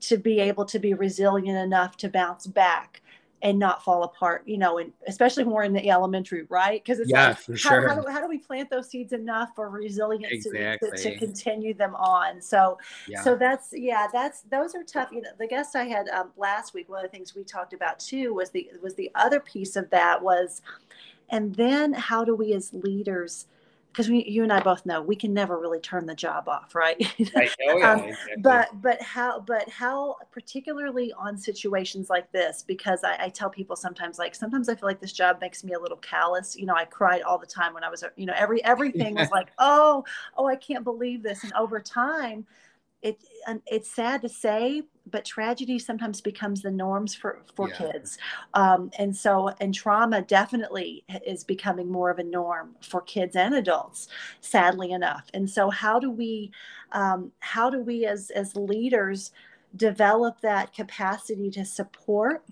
to be able to be resilient enough to bounce back and not fall apart, you know, and especially more in the elementary, right? Because it's yeah, like, for how, sure. how, do, how do we plant those seeds enough for resilience exactly. to, to, continue them on? So, yeah. so that's, yeah, that's, those are tough. You know, the guest I had um, last week, one of the things we talked about too was the, was the other piece of that was, and then how do we as leaders, because you and I both know we can never really turn the job off, right? *laughs* right. Oh, yeah, um, exactly. But but how but how particularly on situations like this, because I, I, tell people sometimes like sometimes I feel like this job makes me a little callous. You know, I cried all the time when I was you know every everything was like *laughs* oh oh I can't believe this, and over time it it's sad to say but tragedy sometimes becomes the norms for for yeah. kids. Um, and so and trauma definitely is becoming more of a norm for kids and adults sadly enough. And so how do we um, how do we as as leaders develop that capacity to support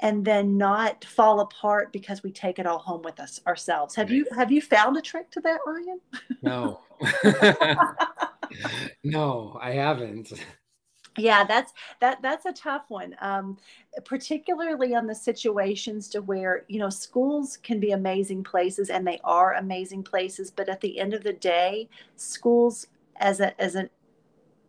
and then not fall apart because we take it all home with us ourselves? Have you have you found a trick to that ryan? No. *laughs* *laughs* No, I haven't. Yeah, that's that that's a tough one. Um, particularly on the situations to where, you know, schools can be amazing places and they are amazing places, but at the end of the day, schools as a as an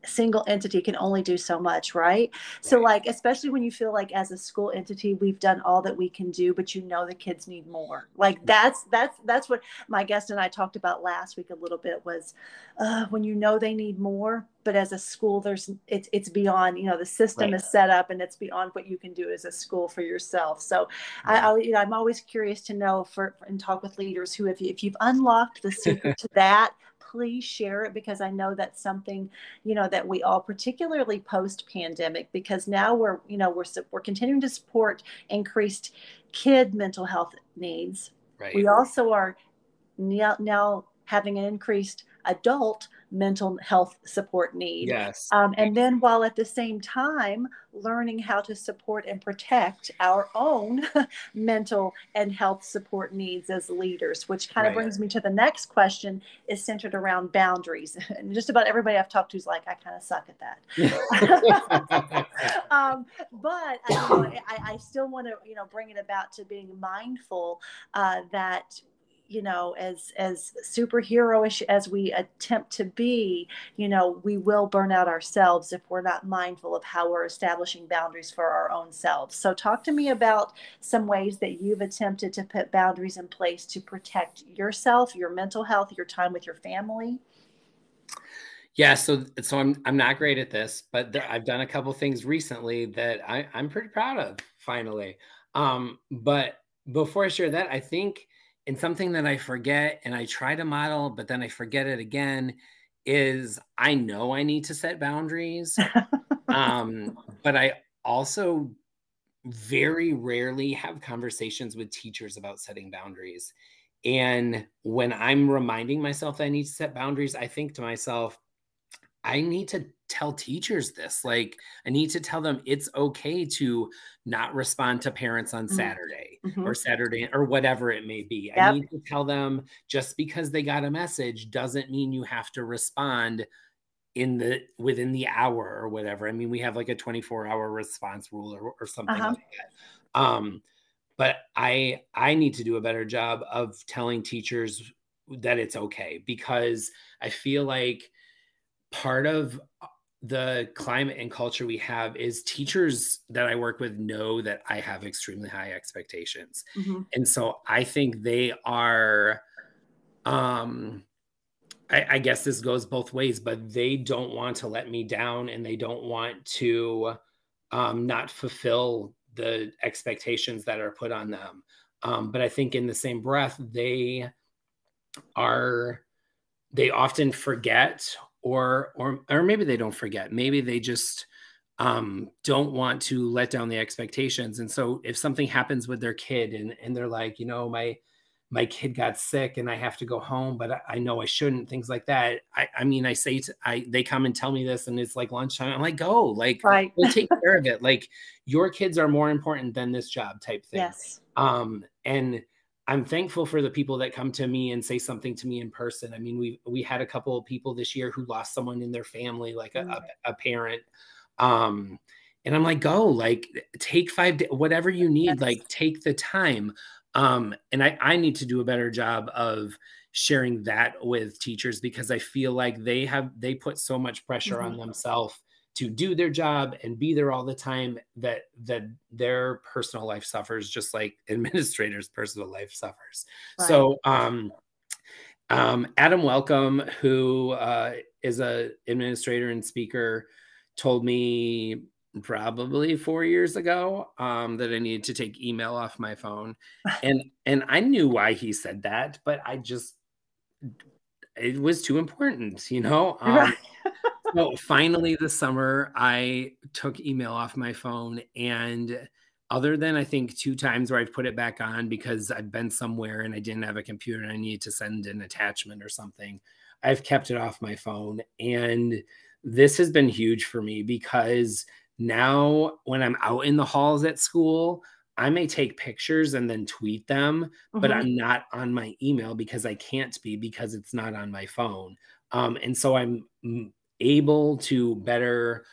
single entity can only do so much right? right? so like especially when you feel like as a school entity we've done all that we can do but you know the kids need more like that's that's that's what my guest and i talked about last week a little bit was uh, when you know they need more but as a school there's it's it's beyond you know the system right. is set up and it's beyond what you can do as a school for yourself so I, I, you know i'm always curious to know for and talk with leaders who if, you, if you've unlocked the secret to that please share it because I know that's something, you know, that we all particularly post pandemic because now we're, you know, we're we're continuing to support increased kid mental health needs. Right. We also are now, now having an increased adult mental health support need. Yes. Um, and then while at the same time learning how to support and protect our own *laughs* mental and health support needs as leaders, which kind of right. brings me to the next question is centered around boundaries. *laughs* And just about everybody I've talked to is like, I kind of suck at that. *laughs* um, but I, I, I still want to, you know, bring it about to being mindful uh, that you know as as superheroish as we attempt to be you know we will burn out ourselves if we're not mindful of how we're establishing boundaries for our own selves so talk to me about some ways that you've attempted to put boundaries in place to protect yourself your mental health your time with your family yeah, so so I'm I'm not great at this, but I've done a couple things recently that I, I'm pretty proud of. Finally, um, but before I share that, I think and something that I forget and I try to model, but then I forget it again is I know I need to set boundaries. um, *laughs* but I also very rarely have conversations with teachers about setting boundaries. And when I'm reminding myself that I need to set boundaries, I think to myself, I need to tell teachers this. Like, I need to tell them it's okay to not respond to parents on mm-hmm. Saturday mm-hmm. or Saturday or whatever it may be. Yep. I need to tell them just because they got a message doesn't mean you have to respond in the within the hour or whatever. I mean, we have like a 24 hour response rule or, or something uh-huh. like that. Um, but I I need to do a better job of telling teachers that it's okay because I feel like part of uh, the climate and culture we have is teachers that I work with know that I have extremely high expectations. Mm-hmm. And so I think they are um I, I, guess this goes both ways, but they don't want to let me down and they don't want to um, not fulfill the expectations that are put on them. Um, but I think in the same breath, they are, they often forget or or or maybe they don't forget maybe they just um, don't want to let down the expectations and so if something happens with their kid and and they're like you know my my kid got sick and I have to go home, but I, I know I shouldn't. Things like that. I, I mean, I say to, I they come and tell me this, and it's like lunchtime. I'm like, go, like, right. we'll take care of it. Like, your kids are more important than this job, type thing. Yes. Um, and I'm thankful for the people that come to me and say something to me in person. I mean, we we had a couple of people this year who lost someone in their family, like a, a, mm. a parent. Um, and I'm like, go, like, take five, whatever you need, yes. like, take the time. Um, and I I need to do a better job of sharing that with teachers because I feel like they have they put so much pressure mm-hmm. on themselves to do their job and be there all the time that that their personal life suffers just like *laughs* administrators personal life suffers right. so um um adam welcome who uh is a administrator and speaker told me probably four years ago um, that I needed to take email off my phone, *laughs* and and I knew why he said that, but I just it was too important, you know. Um, right so finally this summer I took email off my phone and other than I think two times where I've put it back on because I've been somewhere and I didn't have a computer and I needed to send an attachment or something, I've kept it off my phone. And this has been huge for me because now when I'm out in the halls at school, I may take pictures and then tweet them, mm-hmm. but I'm not on my email because I can't be because it's not on my phone. Um, and so I'm able to better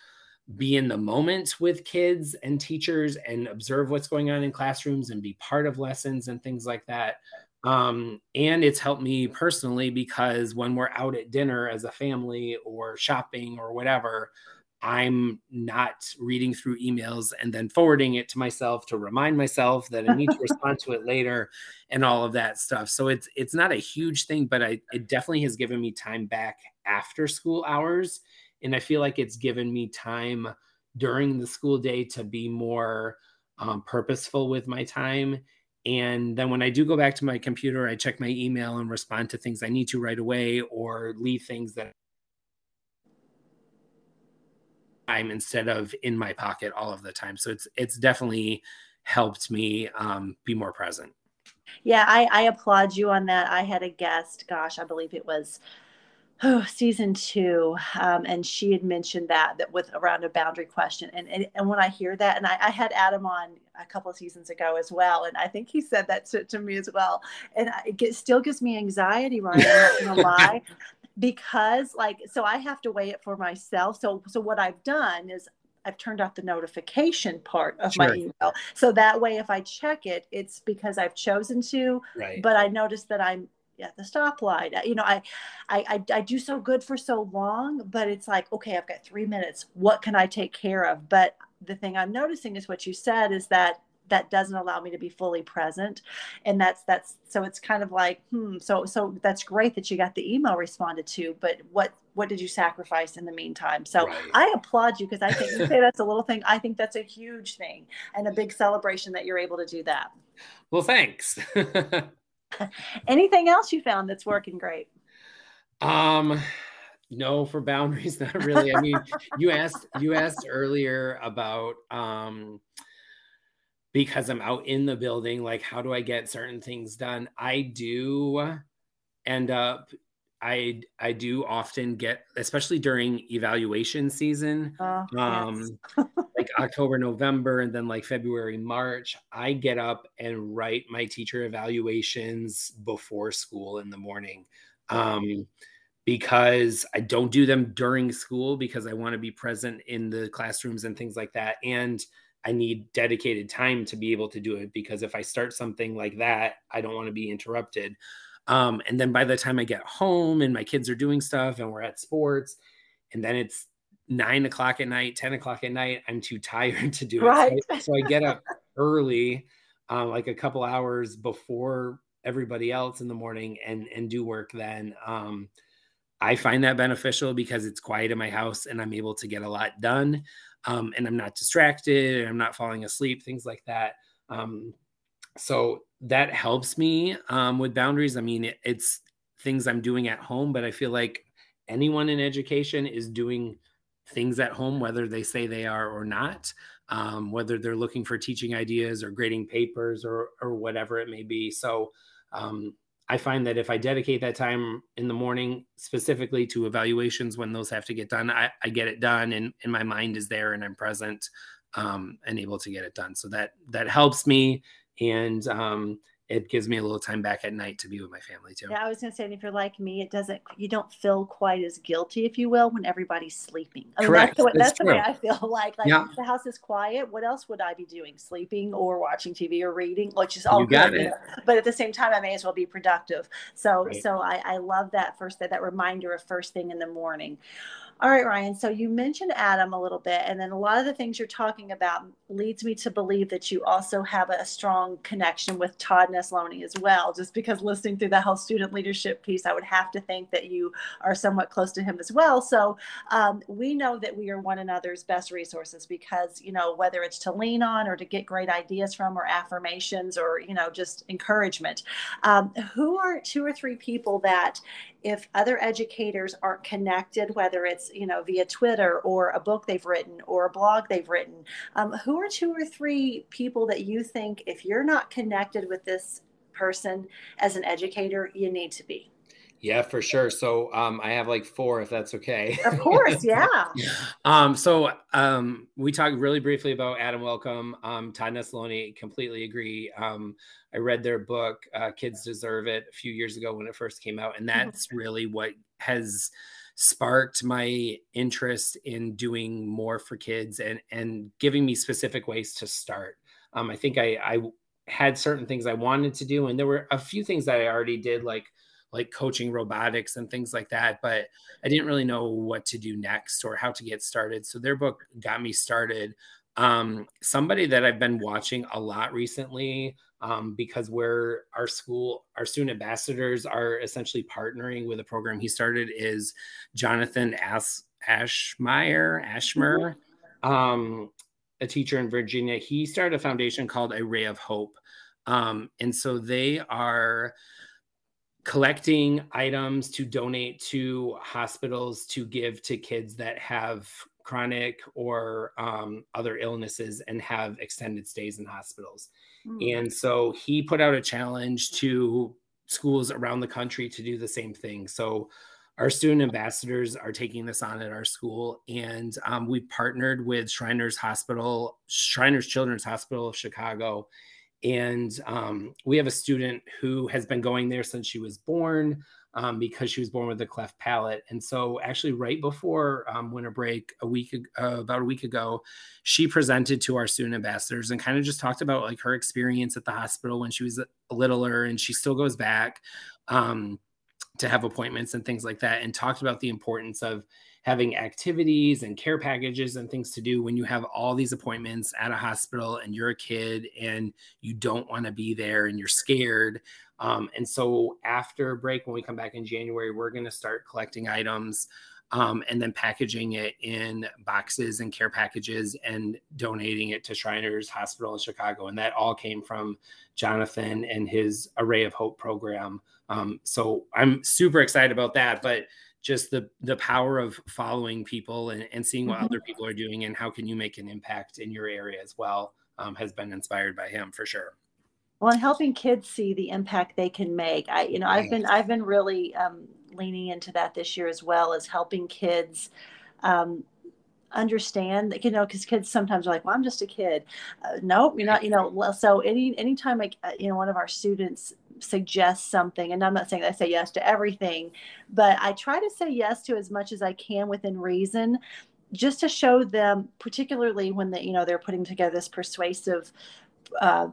be in the moment with kids and teachers and observe what's going on in classrooms and be part of lessons and things like that. Um, and it's helped me personally because when we're out at dinner as a family or shopping or whatever, I'm not reading through emails and then forwarding it to myself to remind myself that I need to *laughs* respond to it later and all of that stuff. So it's it's not a huge thing, but I it definitely has given me time back after school hours. And I feel like it's given me time during the school day to be more um, purposeful with my time. And then when I do go back to my computer, I check my email and respond to things I need to right away or leave things that time instead of in my pocket all of the time. So it's it's definitely helped me um, be more present. Yeah, I, I applaud you on that. I had a guest, gosh, I believe it was oh, season two, um, and she had mentioned that that with around a boundary question, and and, and when I hear that, and I, I, had Adam on a couple of seasons ago as well, and I think he said that to, to me as well, and it get, still gives me anxiety, Ryan. I'm not gonna *laughs* lie. Because like so i have to weigh it for myself so so what i've done is I've turned off the notification part of sure. my email. So that way, if I check it, it's because I've chosen to. Right. But I notice that I'm at the stoplight. Uh, you know, I, I, I, I do so good for so long, but it's like, okay, I've got three minutes. What can I take care of? But the thing I'm noticing is what you said is that that doesn't allow me to be fully present. And that's that's so it's kind of like hmm so so that's great that you got the email responded to but what what did you sacrifice in the meantime? So right. i applaud you because i think you say that's a little thing. I think that's a huge thing and a big celebration that you're able to do that. Well thanks. *laughs* Anything else you found that's working great? Um no for boundaries not really. I mean you asked you asked earlier about um because I'm out in the building, like how do I get certain things done? I do end up I I do often get, especially during evaluation season, uh, um, yes. *laughs* like October, November, and then like February, March. I get up and write my teacher evaluations before school in the morning, um, because I don't do them during school because I want to be present in the classrooms and things like that, and I need dedicated time to be able to do it because if I start something like that, I don't want to be interrupted. Um, and then by the time I get home and my kids are doing stuff and we're at sports, and then it's nine o'clock at night, 10 o'clock at night, I'm too tired *laughs* to do right. it. So, so I get up *laughs* early, uh, like a couple hours before everybody else in the morning and and do work then. Um, I find that beneficial because it's quiet in my house and I'm able to get a lot done um, and I'm not distracted and I'm not falling asleep, things like that. Um, so that helps me um, with boundaries. I mean, it, it's things I'm doing at home, but I feel like anyone in education is doing things at home, whether they say they are or not, um, whether they're looking for teaching ideas or grading papers or, or whatever it may be. So um, I find that if I dedicate that time in the morning specifically to evaluations when those have to get done, I, I get it done and, and my mind is there and I'm present um, and able to get it done. So that that helps me. And um, it gives me a little time back at night to be with my family too. Yeah, I was gonna say, if you're like me, it doesn't. You don't feel quite as guilty, if you will, when everybody's sleeping. I mean, Correct. That's, the way, that's, that's the way I feel. *laughs* Like, like yeah. the house is quiet. What else would I be doing? Sleeping or watching TV or reading? Which is all you good. It. But at the same time, I may as well be productive. So, right. so I, I love that first that that reminder of first thing in the morning. All right, Ryan. So you mentioned Adam a little bit, and then a lot of the things you're talking about leads me to believe that you also have a strong connection with Todd Nesloney as well. Just because listening through the whole student leadership piece, I would have to think that you are somewhat close to him as well. So um, we know that we are one another's best resources because you know whether it's to lean on or to get great ideas from, or affirmations, or you know just encouragement. Um, who are two or three people that if other educators aren't connected, whether it's you know via Twitter or a book they've written or a blog they've written, um, who are two or three people that you think if you're not connected with this person as an educator, you need to be? Yeah, for sure. So um, I have like four, if that's okay. Of course, yeah. *laughs* um, so um, we talked really briefly about Adam Welcome, um, Todd Nesloney. Completely agree. Um, I read their book, uh, "Kids Deserve It," a few years ago when it first came out, and mm-hmm. that's really what has sparked my interest in doing more for kids and and giving me specific ways to start. Um, I think I, I had certain things I wanted to do, and there were a few things that I already did, like like coaching robotics and things like that. But I didn't really know what to do next or how to get started. So their book got me started. Um, somebody that I've been watching a lot recently um, because we're our school, our student ambassadors are essentially partnering with a program he started is Jonathan As- Ashmeyer, Ashmer, mm-hmm. um, a teacher in Virginia. He started a foundation called A Ray of Hope. Um, and so they are collecting items to donate to hospitals to give to kids that have chronic or um, other illnesses and have extended stays in hospitals. Mm. And so he put out a challenge to schools around the country to do the same thing. So our student ambassadors are taking this on at our school, and um, we partnered with Shriners Hospital, Shriners Children's Hospital of Chicago, and um, we have a student who has been going there since she was born um, because she was born with a cleft palate. And so, actually, right before um, winter break, a week uh, about a week ago, she presented to our student ambassadors and kind of just talked about like her experience at the hospital when she was a littler, and she still goes back. Um, to have appointments and things like that and talked about the importance of having activities and care packages and things to do when you have all these appointments at a hospital and you're a kid and you don't want to be there and you're scared um, and so after break when we come back in january we're going to start collecting items um, and then packaging it in boxes and care packages and donating it to Shriners Hospital in Chicago. And that all came from Jonathan and his Array of Hope program. Um, so I'm super excited about that. But just the the power of following people and, and seeing what mm-hmm. other people are doing and how can you make an impact in your area as well um, has been inspired by him for sure. Well and helping kids see the impact they can make. I you know i've been i've been really um, leaning into that this year as well as helping kids um, understand that, you know because kids sometimes are like well i'm just a kid. Uh, nope you're not you know *laughs* so any anytime like uh, you know one of our students suggests something and i'm not saying that i say yes to everything but i try to say yes to as much as i can within reason just to show them particularly when they you know they're putting together this persuasive uh,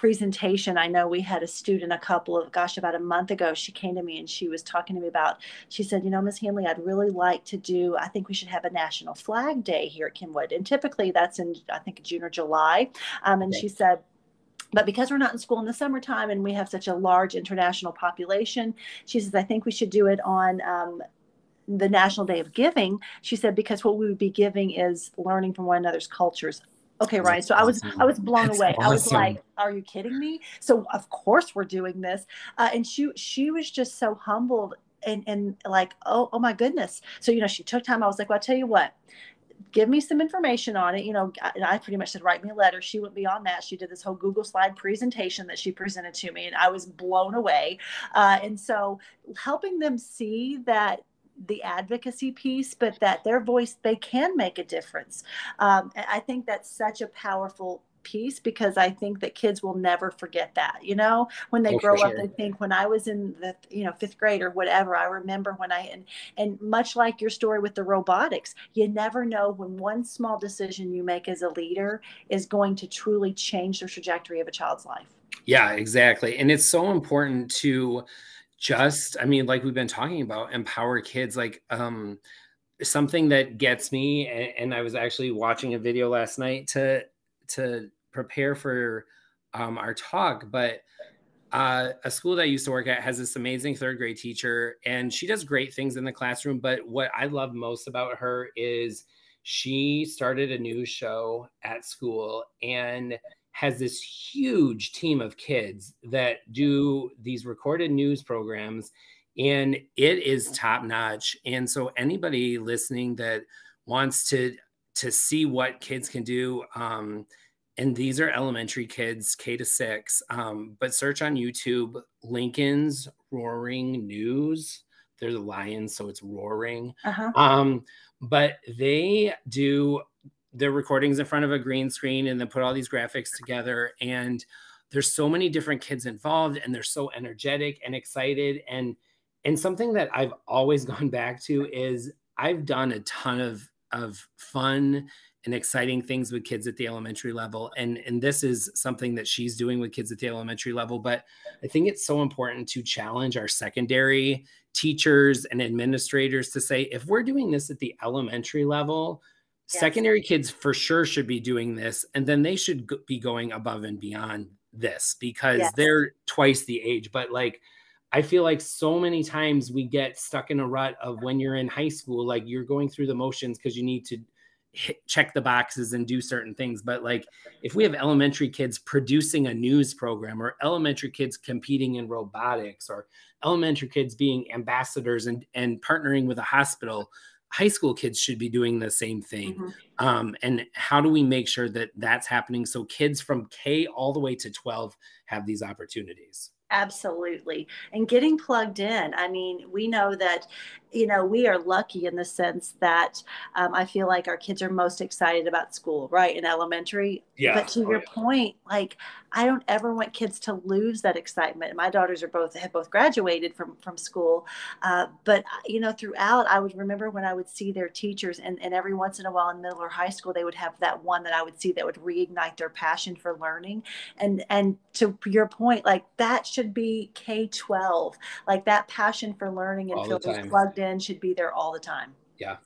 presentation. I know we had a student a couple of gosh about a month ago she came to me and she was talking to me about she said you know miss hanley i'd really like to do i think we should have a national flag day here at kenwood. And typically that's in i think june or july. Um, and okay. she said but because we're not in school in the summertime and we have such a large international population she says i think we should do it on um, the National Day of Giving, she said, because what we would be giving is learning from one another's cultures. Okay, right. So I was I was blown That's away. Awesome. I was like, "Are you kidding me?" So of course we're doing this, uh, and she she was just so humbled and and like, oh oh my goodness. So you know, she took time. I was like, "Well, I tell you what." Give me some information on it. You know, and I pretty much said, write me a letter. She went beyond that. She did this whole Google slide presentation that she presented to me, and I was blown away. Uh, and so, helping them see that the advocacy piece, but that their voice, they can make a difference. Um, I think that's such a powerful piece because I think that kids will never forget that. You know, when they oh, grow up, sure. they think when I was in the you know fifth grade or whatever. I remember when I and and much like your story with the robotics, you never know when one small decision you make as a leader is going to truly change the trajectory of a child's life. Yeah, exactly, and it's so important to just i mean like we've been talking about empower kids like um something that gets me and, and i was actually watching a video last night to to prepare for um, our talk but uh, a school that I used to work at has this amazing third grade teacher, and she does great things in the classroom. But what I love most about her is she started a news show at school, and has this huge team of kids that do these recorded news programs and it is top notch and so anybody listening that wants to to see what kids can do um, and these are elementary kids k to six um, but search on youtube lincoln's roaring news they're the lions so it's roaring uh-huh. um, but they do their recordings in front of a green screen and then put all these graphics together and there's so many different kids involved and they're so energetic and excited and and something that I've always *laughs* gone back to is I've done a ton of of fun and exciting things with kids at the elementary level and and this is something that she's doing with kids at the elementary level but I think it's so important to challenge our secondary teachers and administrators to say if we're doing this at the elementary level Yes. Secondary kids for sure should be doing this, and then they should be going above and beyond this because yes. they're twice the age. But like, I feel like so many times we get stuck in a rut of when you're in high school, like you're going through the motions because you need to hit, check the boxes and do certain things. But like, if we have elementary kids producing a news program, or elementary kids competing in robotics, or elementary kids being ambassadors and, and partnering with a hospital, high school kids should be doing the same thing. Mm-hmm. Um, and how do we make sure that that's happening so kids from K all the way to 12 have these opportunities? Absolutely. And getting plugged in. I mean, we know that, you know, we are lucky in the sense that um, I feel like our kids are most excited about school, right? In elementary. Yeah. But to oh, your yeah. point, like, I don't ever want kids to lose that excitement. My daughters are both have both graduated from from school, uh, but you know, throughout, I would remember when I would see their teachers, and, and every once in a while in middle or high school, they would have that one that I would see that would reignite their passion for learning. And and to your point, like that should be K twelve, like that passion for learning and All feeling plugged in should be there all the time. Yeah.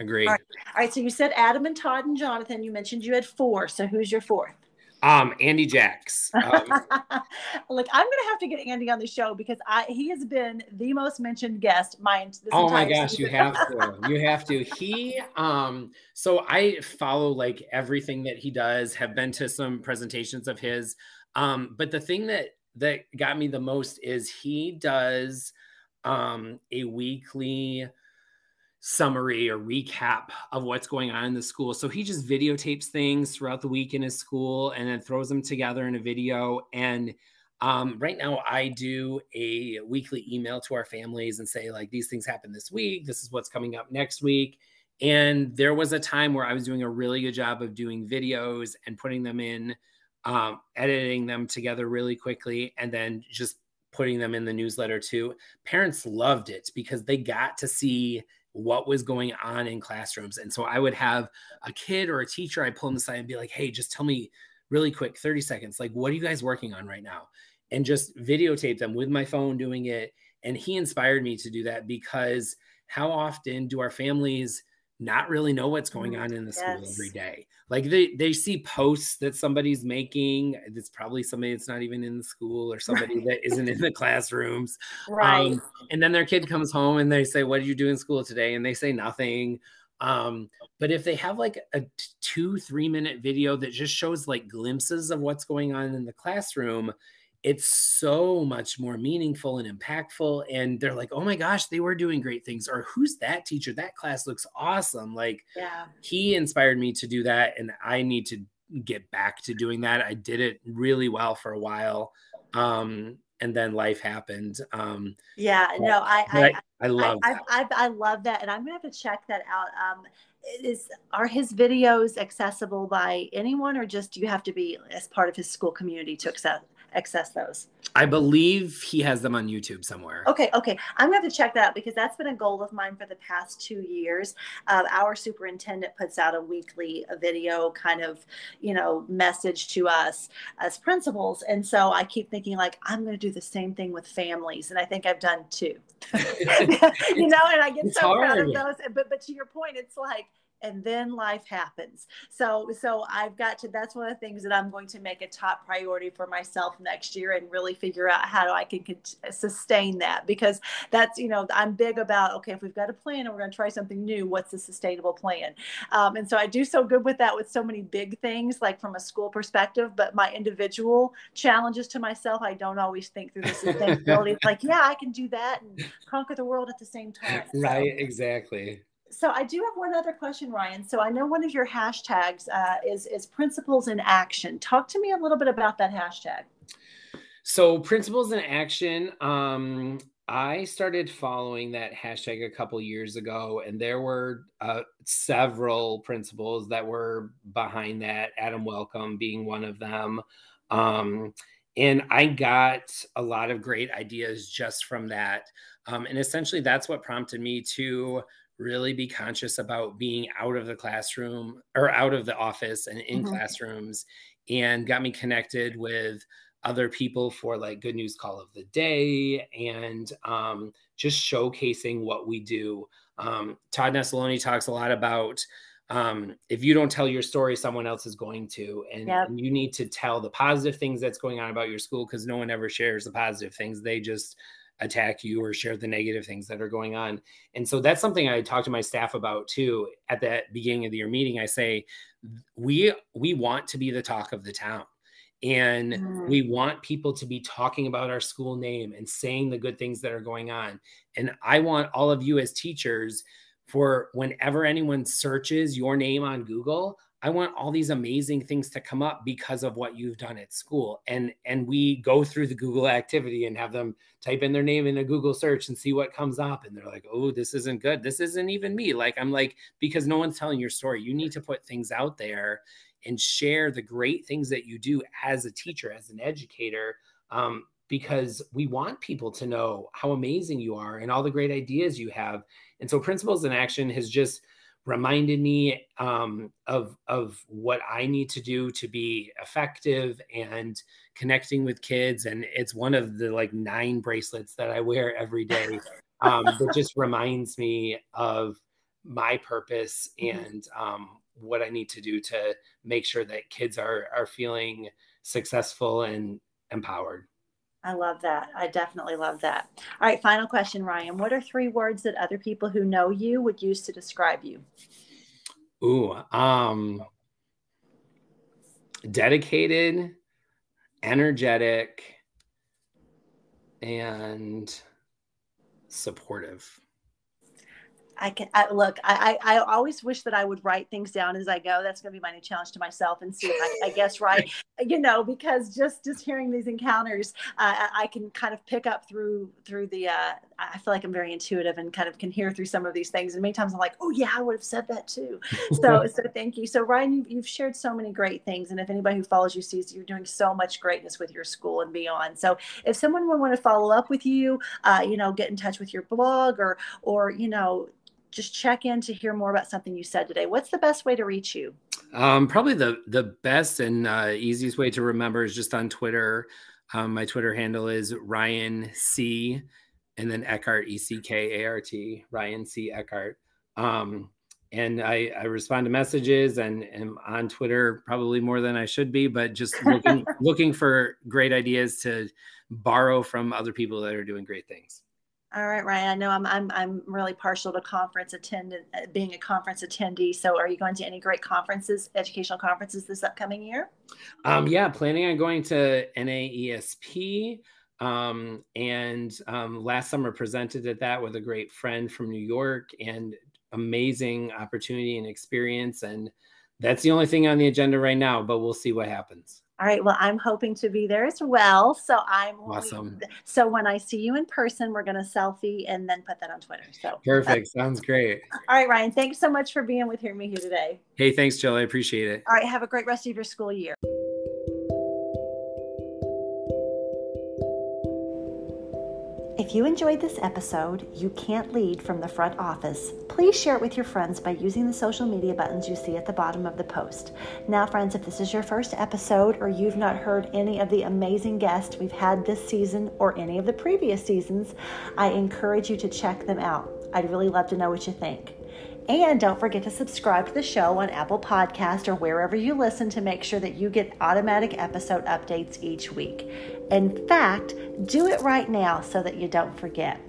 Agree. All right. All right. So you said Adam and Todd and Jonathan. You mentioned you had four. So who's your fourth? Um, Andy Jacks. Um, *laughs* Look, I'm gonna have to get Andy on the show because I he has been the most mentioned guest. My this oh my gosh, you have to. You have to. He um so I follow like everything that he does, have been to some presentations of his. Um, but the thing that that got me the most is he does um a weekly summary or recap of what's going on in the school. So he just videotapes things throughout the week in his school and then throws them together in a video. And um, right now, I do a weekly email to our families and say, like, these things happened this week. This is what's coming up next week. And there was a time where I was doing a really good job of doing videos and putting them in, um, editing them together really quickly, and then just putting them in the newsletter too. Parents loved it because they got to see what was going on in classrooms. And so I would have a kid or a teacher, I'd pull them aside and be like, hey, just tell me really quick, 30 seconds, like, what are you guys working on right now? And just videotape them with my phone doing it. And he inspired me to do that because how often do our families not really know what's going on in the school Yes. every day? Like they, they see posts that somebody's making. It's probably somebody that's not even in the school or somebody that isn't in the classrooms. Right. Um, and then their kid comes home and they say, What did you do in school today? And they say nothing. Um, but if they have like a two, three minute video that just shows like glimpses of what's going on in the classroom, it's so much more meaningful and impactful. And they're like, Oh my gosh, they were doing great things. Or who's that teacher? That class looks awesome. Like, yeah. he inspired me to do that and i need to get back to doing that i did it really well for a while um and then life happened um Yeah. No, I, I, I, I love I, that. I, I, love that, and I'm gonna have to check that out. Um, is are his videos accessible by anyone, or just do you have to be as part of his school community to access access those? I believe he has them on youtube somewhere Okay, okay. I'm going to have to check that because that's been a goal of mine for the past two years. Uh, our superintendent puts out a weekly a video kind of, you know, message to us as principals. And so I keep thinking, like, I'm going to do the same thing with families. And I think I've done two. *laughs* *laughs* you know, and I get It's so proud of those. But, but to your point, it's like, and then life happens. So so i've got to that's one of the things that i'm going to make a top priority for myself next year and really figure out how i can sustain that because that's you know i'm big about okay if we've got a plan and we're going to try something new what's the sustainable plan? Um, and so i do so good with that with so many big things like from a school perspective but my individual challenges to myself i don't always think through the *laughs* sustainability. It's like yeah i can do that and conquer the world at the same time So- right exactly so I do have one other question, Ryan. So I know one of your hashtags uh, is is principals in action. Talk to me a little bit about that hashtag. so principals in action um i started following that hashtag a couple years ago and there were uh, several principals that were behind that adam welcome being one of them um and i got a lot of great ideas just from that um, and essentially that's what prompted me to really be conscious about being out of the classroom or out of the office and in Mhm. classrooms and got me connected with other people for like good news call of the day and um, just showcasing what we do um, todd Nesloney talks a lot about um, if you don't tell your story someone else is going to and, Yep. and you need to tell the positive things that's going on about your school because no one ever shares the positive things they just attack you or share the negative things that are going on. And so that's something I talk to my staff about too. At that beginning of the year meeting, I say, we we want to be the talk of the town. And Mm. we want people to be talking about our school name and saying the good things that are going on. And I want all of you as teachers for whenever anyone searches your name on Google, I want all these amazing things to come up because of what you've done at school. And and we go through the Google activity and have them type in their name in a Google search and see what comes up. And they're like, oh, this isn't good. This isn't even me. Like I'm like, because no one's telling your story. You need to put things out there and share the great things that you do as a teacher, as an educator. Um, because we want people to know how amazing you are and all the great ideas you have. And so Principals in Action has just reminded me um, of of what I need to do to be effective and connecting with kids. And it's one of the like nine bracelets that I wear every day um, *laughs* that just reminds me of my purpose mm-hmm. and um, what I need to do to make sure that kids are are feeling successful and empowered. I love that. I definitely love that. All right, final question, Ryan. What are three words that other people who know you would use to describe you? Ooh, um dedicated, energetic, and supportive. I can I, look. I, I, I always wish that I would write things down as I go. That's going to be my new challenge to myself, and see if I, I guess right. *laughs* You know, because just just hearing these encounters, uh, I, I can kind of pick up through through the. Uh, I feel like I'm very intuitive and kind of can hear through some of these things. And many times I'm like, oh yeah, I would have said that too. So *laughs* so thank you. So Ryan, you've, you've shared so many great things, and if anybody who follows you sees you're doing so much greatness with your school and beyond. So if someone would want to follow up with you, uh, you know, get in touch with your blog or or you know just check in to hear more about something you said today, what's the best way to reach you? Um, probably the the best and uh, easiest way to remember is just on Twitter. Um, my Twitter handle is Ryan C, and then Eckart E C K A R T Ryan C Eckart. Um, and I, I respond to messages and am on Twitter probably more than I should be, but just *laughs* looking looking for great ideas to borrow from other people that are doing great things. All right, Ryan. I know I'm I'm I'm really partial to conference attend uh, being a conference attendee. So, are you going to any great conferences, educational conferences this upcoming year? Um, yeah, planning on going to NAESP. Um, and um, last summer presented at that with a great friend from New York, and amazing opportunity and experience. And that's the only thing on the agenda right now, but we'll see what happens. All right. Well, I'm hoping to be there as well. So I'm awesome. So when I see you in person, we're going to selfie and then put that on Twitter. So perfect. Sounds great. *laughs* All right, Ryan. Thanks so much for being with me here today. Hey, thanks, Jill. I appreciate it. All right. Have a great rest of your school year. If you enjoyed this episode, You Can't Lead from the Front Office, please share it with your friends by using the social media buttons you see at the bottom of the post. Now, friends, if this is your first episode or you've not heard any of the amazing guests we've had this season or any of the previous seasons, I encourage you to check them out. I'd really love to know what you think. And don't forget to subscribe to the show on Apple Podcast or wherever you listen to make sure that you get automatic episode updates each week. In fact, do it right now so that you don't forget.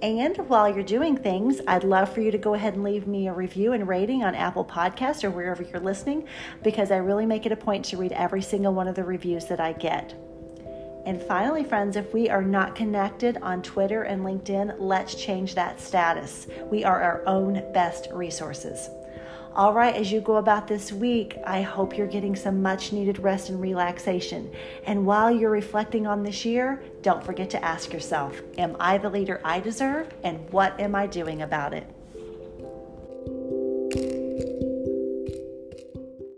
And while you're doing things, I'd love for you to go ahead and leave me a review and rating on Apple Podcasts or wherever you're listening because I really make it a point to read every single one of the reviews that I get. And finally, friends, if we are not connected on Twitter and LinkedIn, let's change that status. We are our own best resources. All right, as you go about this week, I hope you're getting some much needed rest and relaxation. And while you're reflecting on this year, don't forget to ask yourself Am I the leader I deserve? And what am I doing about it?